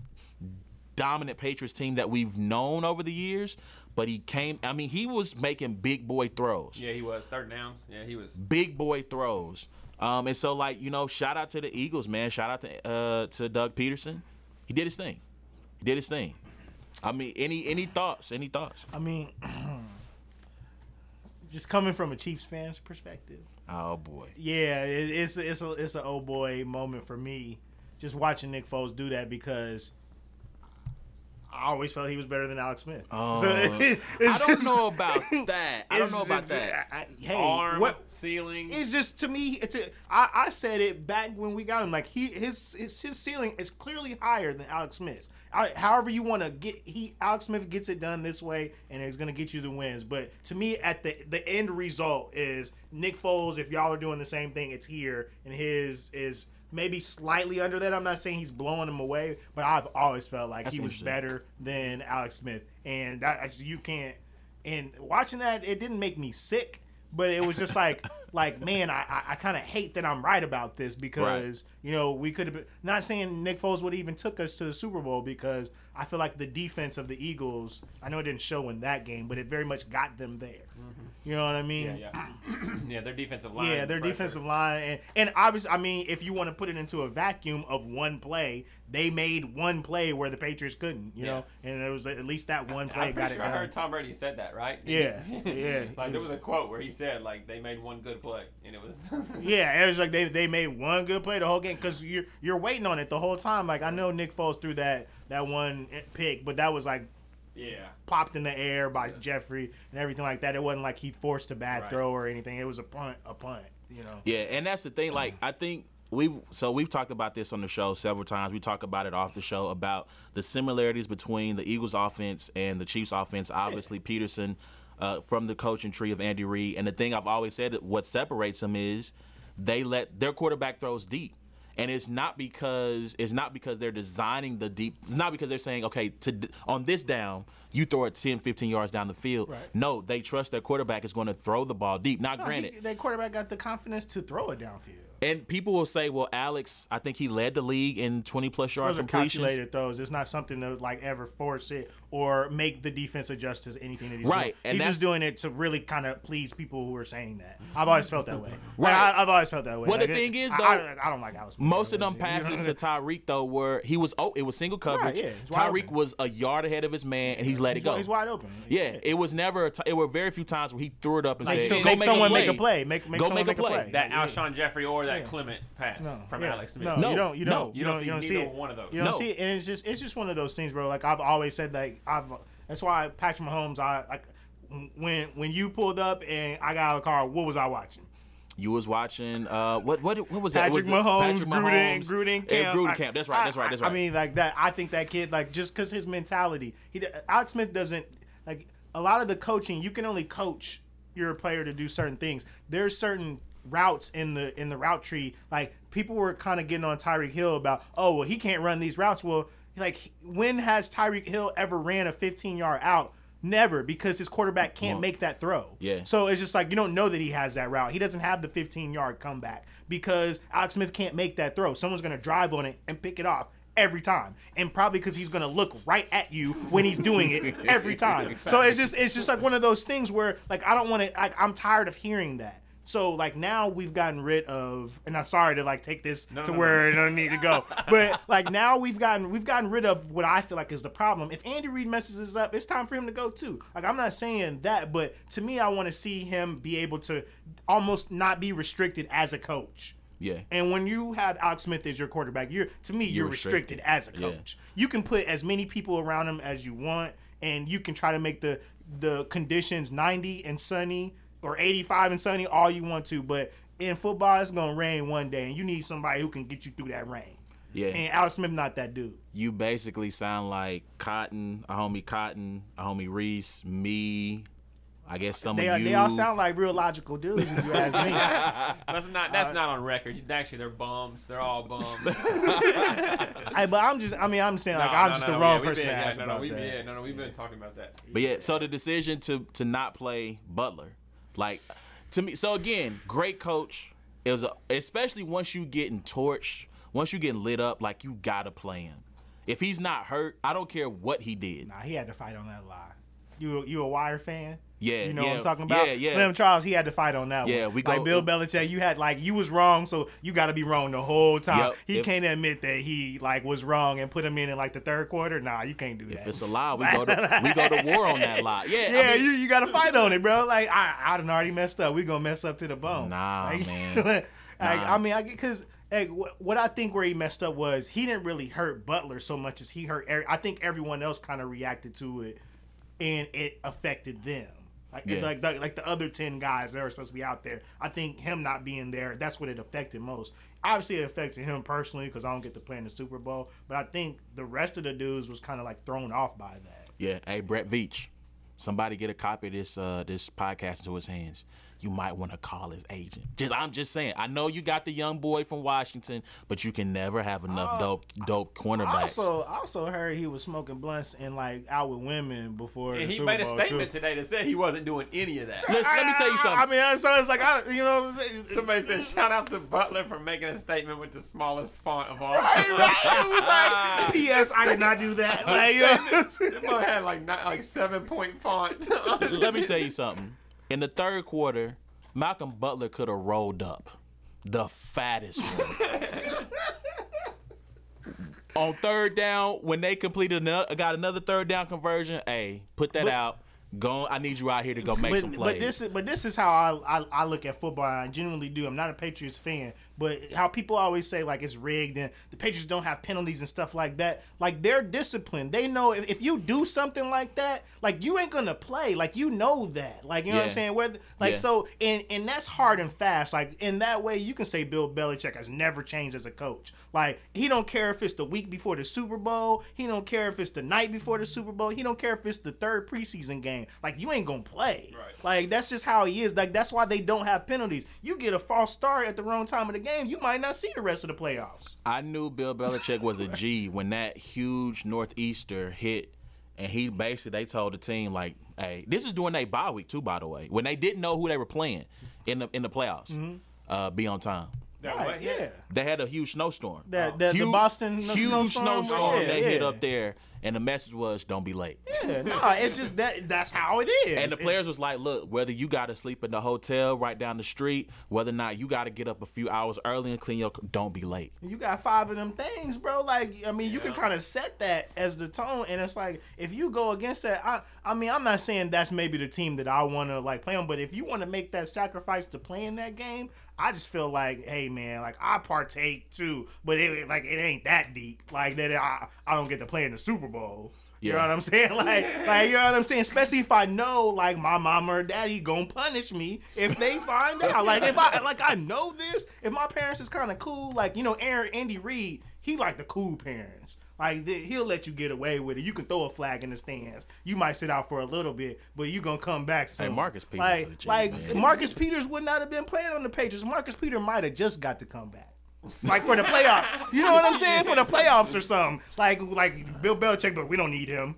dominant Patriots team that we've known over the years, but he came. I mean, he was making big boy throws yeah, he was third downs. Yeah, he was. big boy throws. Um, and so like you know, shout out to the Eagles, man. Shout out to uh, to Doug Pederson. He did his thing. He did his thing. I mean, any any thoughts? Any thoughts? I mean, just coming from a Chiefs fan's perspective, Oh boy. yeah, it, it's it's a it's a old boy moment for me. Just watching Nick Foles do that because I always felt he was better than Alex Smith. Oh, So I it's don't just- know about that. I don't know about that. I- I- hey, Arm, what? ceiling. It's just to me. It's a, I, I said it back when we got him. Like he his his, his ceiling is clearly higher than Alex Smith's. I, however you want to get he Alex Smith gets it done this way, and it's gonna get you the wins. But to me, at the the end result is Nick Foles. If y'all are doing the same thing, it's here, and his is maybe slightly under that. I'm not saying he's blowing him away, but I've always felt like That's he was better than Alex Smith, and that you can't. And watching that, it didn't make me sick, but it was just like, like man, I I, I kind of hate that I'm right about this because you know we could have been not saying Nick Foles would even took us to the Super Bowl because I feel like the defense of the Eagles, I know it didn't show in that game, but it very much got them there. Mm-hmm. You know what I mean? yeah, yeah. yeah, their defensive line. Yeah, their pressure. defensive line, and and obviously, I mean, if you want to put it into a vacuum of one play, they made one play where the Patriots couldn't, you know, and it was at least that one play I'm got pretty it sure I heard Tom Brady said that, right? Yeah, yeah. like there was a quote where he said like they made one good play and it was. Yeah, it was like they, they made one good play the whole game because you're you're waiting on it the whole time. Like I know Nick Foles threw that that one pick, but that was like yeah. popped in the air by Jeffery and everything like that. It wasn't like he forced a bad Right. throw or anything. It was a punt, a punt. You know. Yeah, and that's the thing. Like, I think we've so we've talked about this on the show several times. We talk about it off the show about the similarities between the Eagles' offense and the Chiefs' offense. Obviously, Pederson uh, from the coaching tree of Andy Reid, and the thing I've always said that what separates them is they let their quarterback throws deep. And it's not because it's not because they're designing the deep. It's not because they're saying, okay, to on this down, you throw it 10, 15 yards down the field. Right. No, they trust their quarterback is going to throw the ball deep. Not No, granted, he, that quarterback got the confidence to throw it downfield. And people will say, well, Alex, I think he led the league in 20 plus yard Those are completions. calculated throws. It's not something to like ever force it or make the defense adjust to anything that he's Right, doing. and he's just doing it to really kind of please people who are saying that. I've always felt that way. Right. Like, I, have always felt that way. Well, the thing is, though, I, I don't like Alex. Most of them passes to Tyreek though were he was oh it was single coverage. Right, yeah, Tyreek was a yard ahead of his man and he's let it He's, go. he's wide open. Yeah, it was never. A t- it were very few times where he threw it up and Like, said, so "Go make make someone a play. make a play. Make- make Go someone make a play." play. That Yeah. Alshon Jeffery or that Yeah. Clement pass No, from yeah. Alex Smith. No, No, you don't. You don't. You You don't don't. see You don't see it. one of those. You don't No. see it, and it's just it's just one of those things, bro. Like I've always said, like I've. That's why Patrick Mahomes. I like when when you pulled up and I got out of the car. What was I watching? You was watching uh what what what was that? It Patrick was the- Mahomes, Patrick Gruden, Mahomes, Gruden and camp. Gruden I- camp. That's right. That's right. I- That's I, right. I mean, like that. I think that kid, like, just because his mentality, he Alex Smith doesn't like a lot of the coaching. You can only coach your player to do certain things. There's certain routes in the in the route tree. Like people were kind of getting on Tyreek Hill about, oh well, he can't run these routes. Well, like when has Tyreek Hill ever ran a 15 yard out? Never, because his quarterback can't make that throw. Yeah. So it's just like you don't know that he has that route. He doesn't have the 15 yard comeback because Alex Smith can't make that throw. Someone's going to drive on it and pick it off every time, and probably because he's going to look right at you when he's doing it every time. So it's just it's just like one of those things where like I don't want to. Like, I'm tired of hearing that. So like now we've gotten rid of, and I'm sorry to like take this to no, where it don't need to go, but like now we've gotten we've gotten rid of what I feel like is the problem. If Andy Reid messes this up, it's time for him to go too. Like I'm not saying that, but to me, I want to see him be able to almost not be restricted as a coach. Yeah. And when you have Alex Smith as your quarterback, you're to me you're, restricted. restricted. as a Yeah. coach. You can put as many people around him as you want, and you can try to make the the conditions 90 and sunny or 85 and sunny all you want to. But in football, it's gonna rain one day, and you need somebody who can get you through that rain. Yeah. And Alex Smith not that dude. you basically sound like Cotton, a homie Cotton, a homie Reese, me. I guess some They, of you. they all sound like real logical dudes if you ask me. That's not that's uh, not on record. Actually, they're bums. They're all bums. I, but I'm just, I mean, I'm saying like No, I'm no, just no, the wrong we person been, to yeah, ask no, no, about we, that. Yeah, no, no, we've been talking about that. But yeah, so the decision to to not play Butler, like to me. So again, great coach. It was a, especially once you getting torched, once you getting lit up, like you gotta play him. If he's not hurt, I don't care what he did. Nah, he had to fight on that lie. You you a Wire fan? Yeah, you know yeah, what I'm talking about. yeah, yeah. Slim Charles, he had to fight on that Yeah, one. we like go- Bill Belichick. You had like you was wrong, so you got to be wrong the whole time. Yep, He if- can't admit that he like was wrong and put him in in like the third quarter. Nah, you can't do that. If it's a lie, we go to we go to war on that lie. Yeah, yeah, I mean, you you got to fight on it, bro. Like I I done already messed up. We gonna mess up to the bone. Nah, Like, man. like, Nah. I mean, I get because. Hey, what I think where he messed up was he didn't really hurt Butler so much as he hurt. I think everyone else kind of reacted to it, and it affected them. Like, Yeah. like, like, like the other ten guys that were supposed to be out there. I think him not being there, that's what it affected most. Obviously, it affected him personally because I don't get to play in the Super Bowl. But I think the rest of the dudes was kind of like thrown off by that. yeah. Hey, Brett Veach, somebody get a copy of this uh this podcast into his hands. You might want to call his agent. Just I'm just saying. I know you got the young boy from Washington, but you can never have enough oh, dope dope cornerbacks. also, I also heard he was smoking blunts and like out with women before And the he Super made a Bowl statement too. today that said he wasn't doing any of that. Listen, let me tell you something. I mean, so it's like I, you know, Somebody said, "Shout out to Butler for making a statement with the smallest font of all Right, time." right. It was like, P.S. I did not do that. Like, you know, had like not, like seven point font. Let me tell you something. In the third quarter, Malcolm Butler could have rolled up the fattest one. On third down, when they completed another, got another third down conversion, hey, put that out. Go. I need you out here to go make some plays. but this is but this is how I, I I look at football. I genuinely do. I'm not a Patriots fan, but how people always say like it's rigged and the Patriots don't have penalties and stuff like that. Like they're disciplined. They know if, if you do something like that, like you ain't gonna play. Like you know that. Like you know what I'm saying? Whether like Yeah. so and and that's hard and fast. Like in that way, you can say Bill Belichick has never changed as a coach. Like he don't care if it's the week before the Super Bowl. He don't care if it's the night before the Super Bowl. He don't care if it's the third preseason game. Like you ain't gonna play. Right. Like that's just how he is. Like that's why they don't have penalties. You get a false start at the wrong time of the game. Game, you might not see the rest of the playoffs. I knew Bill Belichick was a G when that huge northeaster hit, and he basically they told the team like, "Hey, this is during their bye week too, by the way, when they didn't know who they were playing in the in the playoffs. Uh, be on time. That Right, yeah. They had a huge snowstorm. That- that- the Boston huge snowstorm? snowstorm Yeah, they hit up there, and the message was, "Don't be late." Yeah, nah, it's just that that's how it is. And the players was like, look, whether you got to sleep in the hotel right down the street, whether or not you got to get up a few hours early and clean your, don't be late. You got five of them things, bro. Like, I mean, you can kind of set that as the tone, and it's like if you go against that, I, I mean, I'm not saying that's maybe the team that I want to like play on, but if you want to make that sacrifice to play in that game, I just feel like, hey, man, like I partake too, but it like it ain't that deep, like that. I, I don't get to play in the Super Bowl. You know what I'm saying? Like, like you know what I'm saying? Especially if I know, like, my mama or daddy gonna punish me if they find out. Like, if I like I know this, if my parents is kind of cool, like you know, Aaron Andy Reid, he like the cool parents. Like they- he'll let you get away with it. You can throw a flag in the stands. You might sit out for a little bit, but you gonna come back soon. Marcus Peters like, is like. Marcus Peters would not have been playing on the Patriots. Marcus Peters might have just got to come back. Like for the playoffs, you know what I'm saying? For the playoffs or something. Like like Bill Belichick, but we don't need him.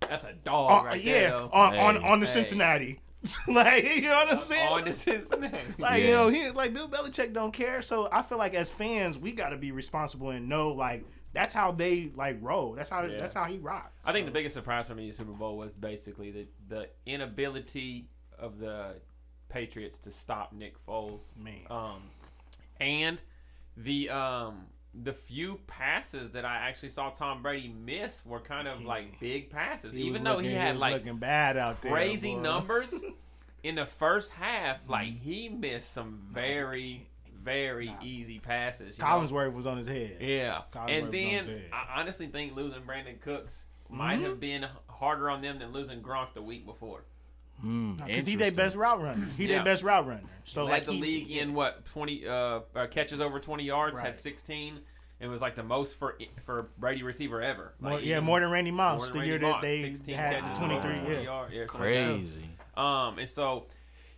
That's a dog Uh, right yeah, there. though. on, on Hey. on the Hey. Cincinnati. like you know what I'm saying? On the Cincinnati. like you know, he like Bill Belichick don't care. So I feel like as fans, we got to be responsible and know like that's how they like roll. That's how Yeah. that's how he rock. I think the biggest surprise for me in Super Bowl was basically the the inability of the Patriots to stop Nick Foles. Man. Um, and the um the few passes that I actually saw Tom Brady miss were kind of like big passes, He even though looking- he had was like looking bad out there. crazy boy. numbers in the first half. Like he missed some very very easy passes. you know? Was on his head. Yeah, and then on his head. I honestly think losing Brandin Cooks might Mm-hmm. have been harder on them than losing Gronk the week before. Because he their best route runner. He Yeah. their best route runner. So Led like the he, league in what twenty uh, uh, catches over twenty yards, had sixteen. It was like the most for for Brady receiver ever. more, yeah, more than Randy more Moss than the Randy year that they 16 had catches, 23. over 20 Yeah. yard- yeah, something like. Crazy. Um, and so,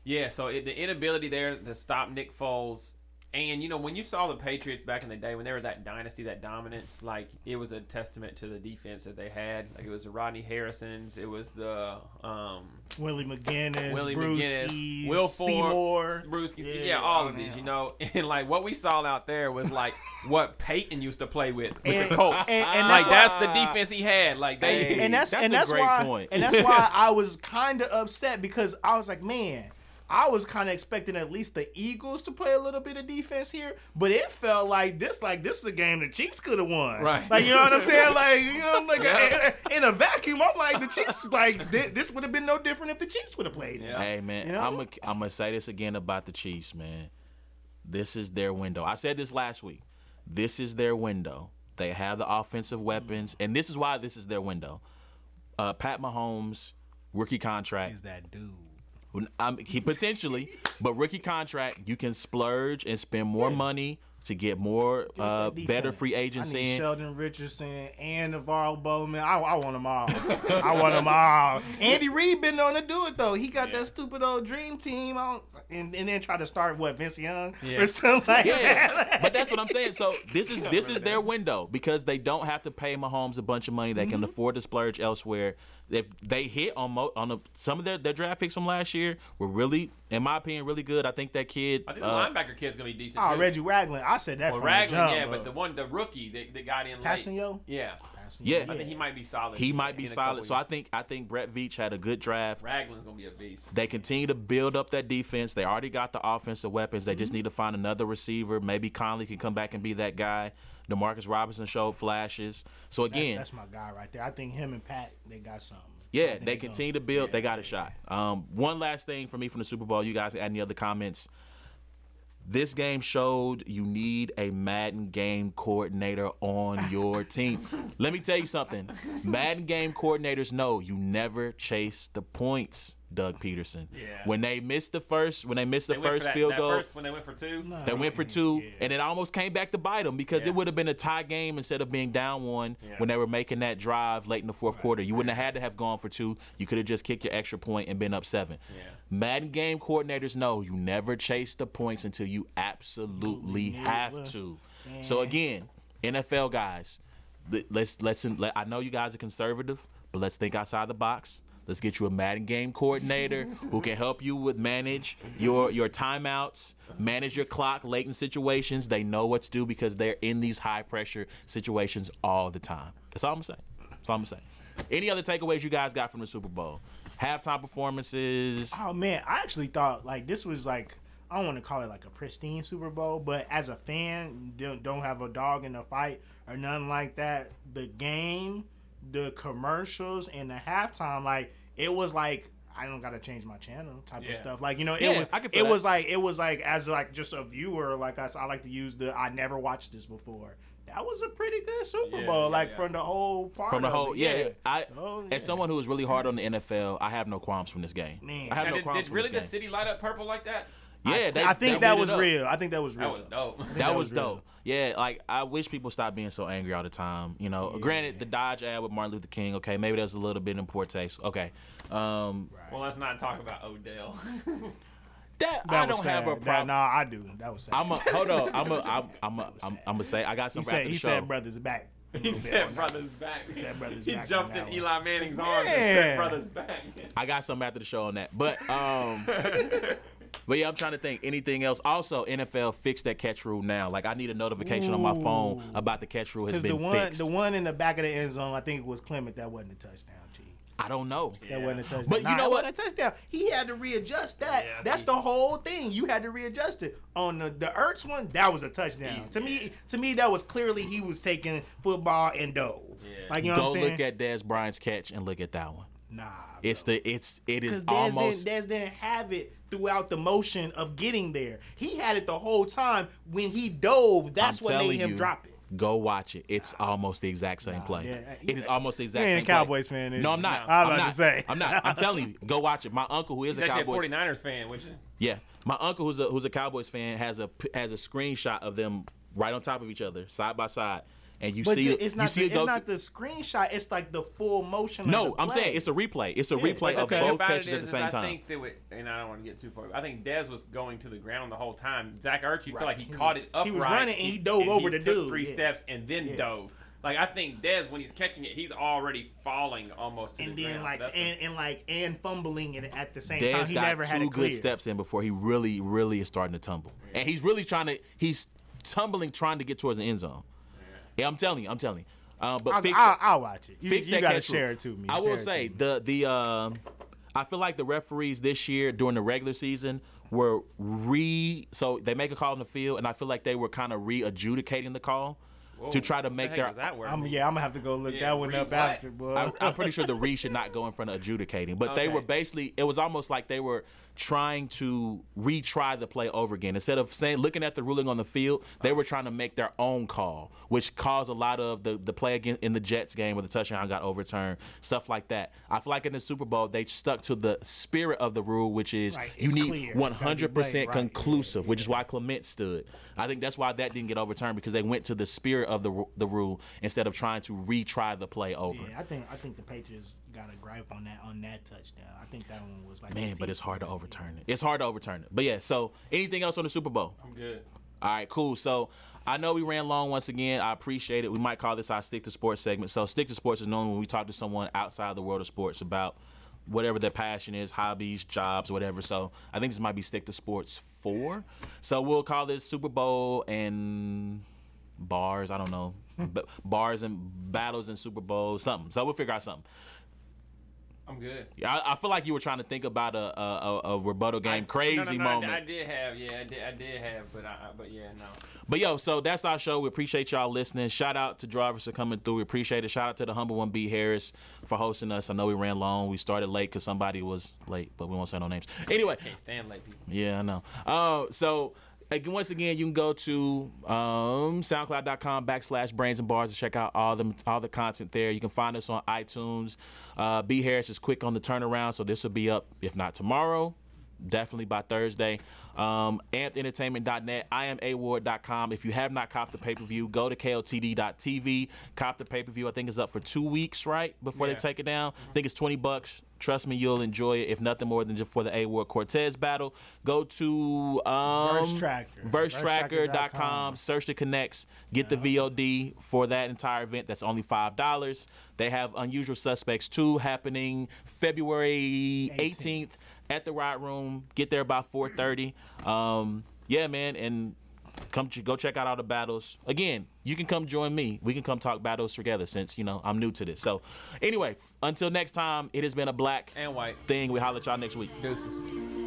yeah, so it, the inability there to stop Nick Foles, and you know when you saw the Patriots back in the day when they were that dynasty, that dominance, like it was a testament to the defense that they had. Like it was the Rodney Harrisons, it was the um, Willie McGinest, Willie Bruschi, McGinest, Will Ford, Seymour, Bruschi, yeah, all oh, of these, man. you know, and like what we saw out there was like what Peyton used to play with with And- the Colts. and- and like that's that's the defense he had. Like they. And that's, That's and a that's great why point. and that's why I was kind of upset because I was like, man, I was kind of expecting at least the Eagles to play a little bit of defense here, but it felt like this like this is a game the Chiefs could have won. Right. Like you know what I'm saying? Like you know, like Yeah. in a vacuum, I'm like the Chiefs like thi- this would have been no different if the Chiefs would have played. Yeah. Hey man, You know? I'm gonna I'm gonna say this again about the Chiefs, man. This is their window. I said this last week. This is their window. They have the offensive weapons, and this is why this is their window. Uh, Pat Mahomes, rookie contract. Is that dude? I'm, he potentially, but rookie contract, you can splurge and spend more money to get more uh, better free agents I need in. Sheldon Richardson and NaVorro Bowman. I, I want them all. I want them all. Andy Reid been known to do it though. He got that stupid old dream team on, and, and then try to start what Vince Young Yeah. or something like Yeah, that. but that's what I'm saying. So this is this is their window because they don't have to pay Mahomes a bunch of money. They Mm-hmm. can afford to splurge elsewhere. If they hit on mo- on a, some of their, their draft picks from last year were really, in my opinion, really good. I think that kid. I think the uh, linebacker kid's gonna be decent Oh, too. Reggie Ragland. I said that Well, from Ragland, the jump. yeah, but the one, the rookie that, that got in late. Passanio? Yeah, Yeah. I think he might be solid. he might be solid. So I think I think Brett Veach had a good draft. Ragland's gonna be a beast. They continue to build up that defense. They already got the offensive weapons. They Mm-hmm. just need to find another receiver. Maybe Conley can come back and be that guy. Demarcus Robinson showed flashes. So That- again, that's my guy right there. I think him and Pat they got something. Yeah, they gonna- continue to build. they got a shot. Um, one last thing for me from the Super Bowl. You guys, add any other comments? This game showed you need a Madden game coordinator on your team. Let me tell you something. Madden game coordinators know you never chase the points. Doug Pederson. Yeah. When they missed the first, when they missed the They first that- field that goal, First, when they went for two. they went for two, and it almost came back to bite them because Yeah. it would have been a tie game instead of being down one Yeah. when they were making that drive late in the fourth quarter. You wouldn't have had to have gone for two. You could have just kicked your extra point and been up seven. Yeah. Madden game coordinators know you never chase the points until you absolutely have to. So again, NFL guys, let- let's let's let, I know you guys are conservative, but let's think outside the box. Let's get you a Madden game coordinator who can help you with manage your your timeouts, manage your clock late in situations. They know what to do because they're in these high pressure situations all the time. That's all I'm saying. That's all I'm saying. Any other takeaways you guys got from the Super Bowl? Halftime performances. Oh man, I actually thought like this was like I don't want to call it like a pristine Super Bowl, but as a fan, don't, don't have a dog in the fight or nothing like that. The game, the commercials, and the halftime, like it was like I don't gotta change my channel type Yeah. of stuff. Like you know, it Yeah, was I it that. was like it was like as like just a viewer, like i like to use the I never watched this before. That was a pretty good Super Bowl, yeah, like yeah. from the whole part. from the of whole it. yeah, I Oh, yeah. as someone who was really hard on the NFL, I have no qualms from this game. Man. I have Now, no did, qualms did from really this the city light up purple like that? Yeah, they, I think that was real. I think that was real. That was dope. That, that was was dope. Yeah, like I wish people stopped being so angry all the time. You know, granted the Dodge ad with Martin Luther King. Okay, maybe that's a little bit in poor taste. Okay, um, well, let's not talk about Odell. that, That I don't have a sad. That- problem. nah, I do. That was sad. I'm a hold on. I'm a I'm I'm a, I'm, I'm gonna say I got he some for said the he show. said brothers back. he said brother's back. He said brother's He back He jumped in that Eli Manning's arms and said brother's back. I got some after the show on that. But um But yeah, I'm trying to think anything else. Also, NFL fixed that catch rule now. Like I need a notification on my phone about the catch rule has Because been the one, fixed. the one in the back of the end zone, I think it was Clement. That wasn't a touchdown. G. I don't know. That wasn't a touchdown. But you Nah, know what? wasn't a touchdown. He had to readjust that. Yeah, That's think- the whole thing. You had to readjust it. On the the Ertz one, that was a touchdown. Easy. To me, to me, that was clearly he was taking football and dove. Yeah. Like you know Go what I'm saying? look at Dez Bryant's catch and look at that one. nah. It's the it's it is Dez almost didn't, Dez didn't have it throughout the motion of getting there. He had it the whole time. When he dove, that's I'm what made him you, drop it. Go watch it. It's almost the exact same play. yeah. It is almost the exact You ain't same a play. Cowboys fan, is No. I'm not. I was I'm about not. to say. I'm not. I'm telling you, go watch it. My uncle, who is He's a actually Cowboys, a 49ers fan, which is yeah, my uncle who's a who's a Cowboys fan has a has a screenshot of them right on top of each other, side by side, and you But see the- it- it's you not see the, it it's not the screenshot. It's like the full motion. of No, the I'm play. saying it's a replay. It's a Yeah, replay like, of okay. both catches it at the is same I time. think that would, and I don't want to get too far. I think Dez was going to the ground the whole time. Zach Ertz, you feel like he, He caught was- it upright. he was running and he dove over the took dude, Three yeah. steps and then Yeah. dove. Like I think Dez, when he's catching it, he's already falling almost to and the then ground. like so that's the- and, and like and fumbling it at the same time. Dez He got never two had it clear. good steps in before he really, really is starting to tumble, and he's really trying to. He's tumbling, trying to get towards the end zone. Yeah, I'm telling you, I'm telling you. Uh, but I'll, fix I'll, it. I'll watch it. You, fix you that gotta catch share it to me. I will say the the um, I feel like the referees this year during the regular season were re so they make a call in the field, and I feel like they were kind of re adjudicating the call Whoa, to try to make the their. heck does that word I'm, yeah, I'm gonna have to go look Yeah, that one re up what? after, boy. I, I'm pretty sure the re should not go in front of adjudicating, but they were basically. It was almost like they were trying to retry the play over again instead of saying looking at the ruling on the field. They were trying to make their own call, which caused a lot of the the play again in the Jets game where the touchdown got overturned, stuff like that. I feel like in the Super Bowl they stuck to the spirit of the rule, which is Right, you it's need clear. It's gotta be 100 percent conclusive, which is why Clement stood. I think that's why that didn't get overturned because they went to the spirit of the the rule instead of trying to retry the play over. yeah, I think I think the Patriots got a gripe on that on that touchdown. I think that one was like Man, but it's hard to overturn it. It's hard to overturn it. But yeah, so anything else on the Super Bowl? I'm good. All right, cool. So I know we ran long once again. I appreciate it. We might call this our Stick to Sports segment. So Stick to Sports is known when we talk to someone outside the world of sports about whatever their passion is, hobbies, jobs, whatever. So I think this might be Stick to Sports 4. So we'll call this Super Bowl and bars. I don't know. B- bars and battles and Super Bowl, something. So we'll figure out something. I'm good. Yeah, I, I feel like you were trying to think about a a, a, rebuttal game I- crazy no, no, no, I- moment. I, did have, yeah, I did, I did have, but I, I- but yeah, no. But yo, so that's our show. We appreciate y'all listening. Shout out to drivers for coming through. We appreciate it. Shout out to the humble one B Harris for hosting us. I know we ran long. We started late because somebody was late, but we won't say no names. Anyway, Can't stand late people. yeah, I know. Uh, so again, once again, you can go to um, SoundCloud.com backslash Brains and Bars to check out all the all the content there. You can find us on iTunes. Uh, B Harris is quick on the turnaround, so this will be up if not tomorrow, definitely by Thursday. Um, AmpedEntertainment.net, IamAward.com. If you have not copped the pay per view, go to KOTD.tv. Cop the pay per view. I think it's up for two weeks, right? Before Yeah. they take it down. I think it's 20 bucks. Trust me, you'll enjoy it. If nothing more than just for the A Ward Cortez battle, go to um, Verse Tracker. versetracker.com. Search the connects. Get the VOD for that entire event. That's only five dollars. They have Unusual Suspects 2 happening February 18th at the Riot Room. Get there by 4:30. Um, yeah, man, and come go check out all the battles. Again, you can come join me. We can come talk battles together since you know I'm new to this. So, anyway, until next time, it has been a black And white. thing. We holler at y'all next week. Deuces.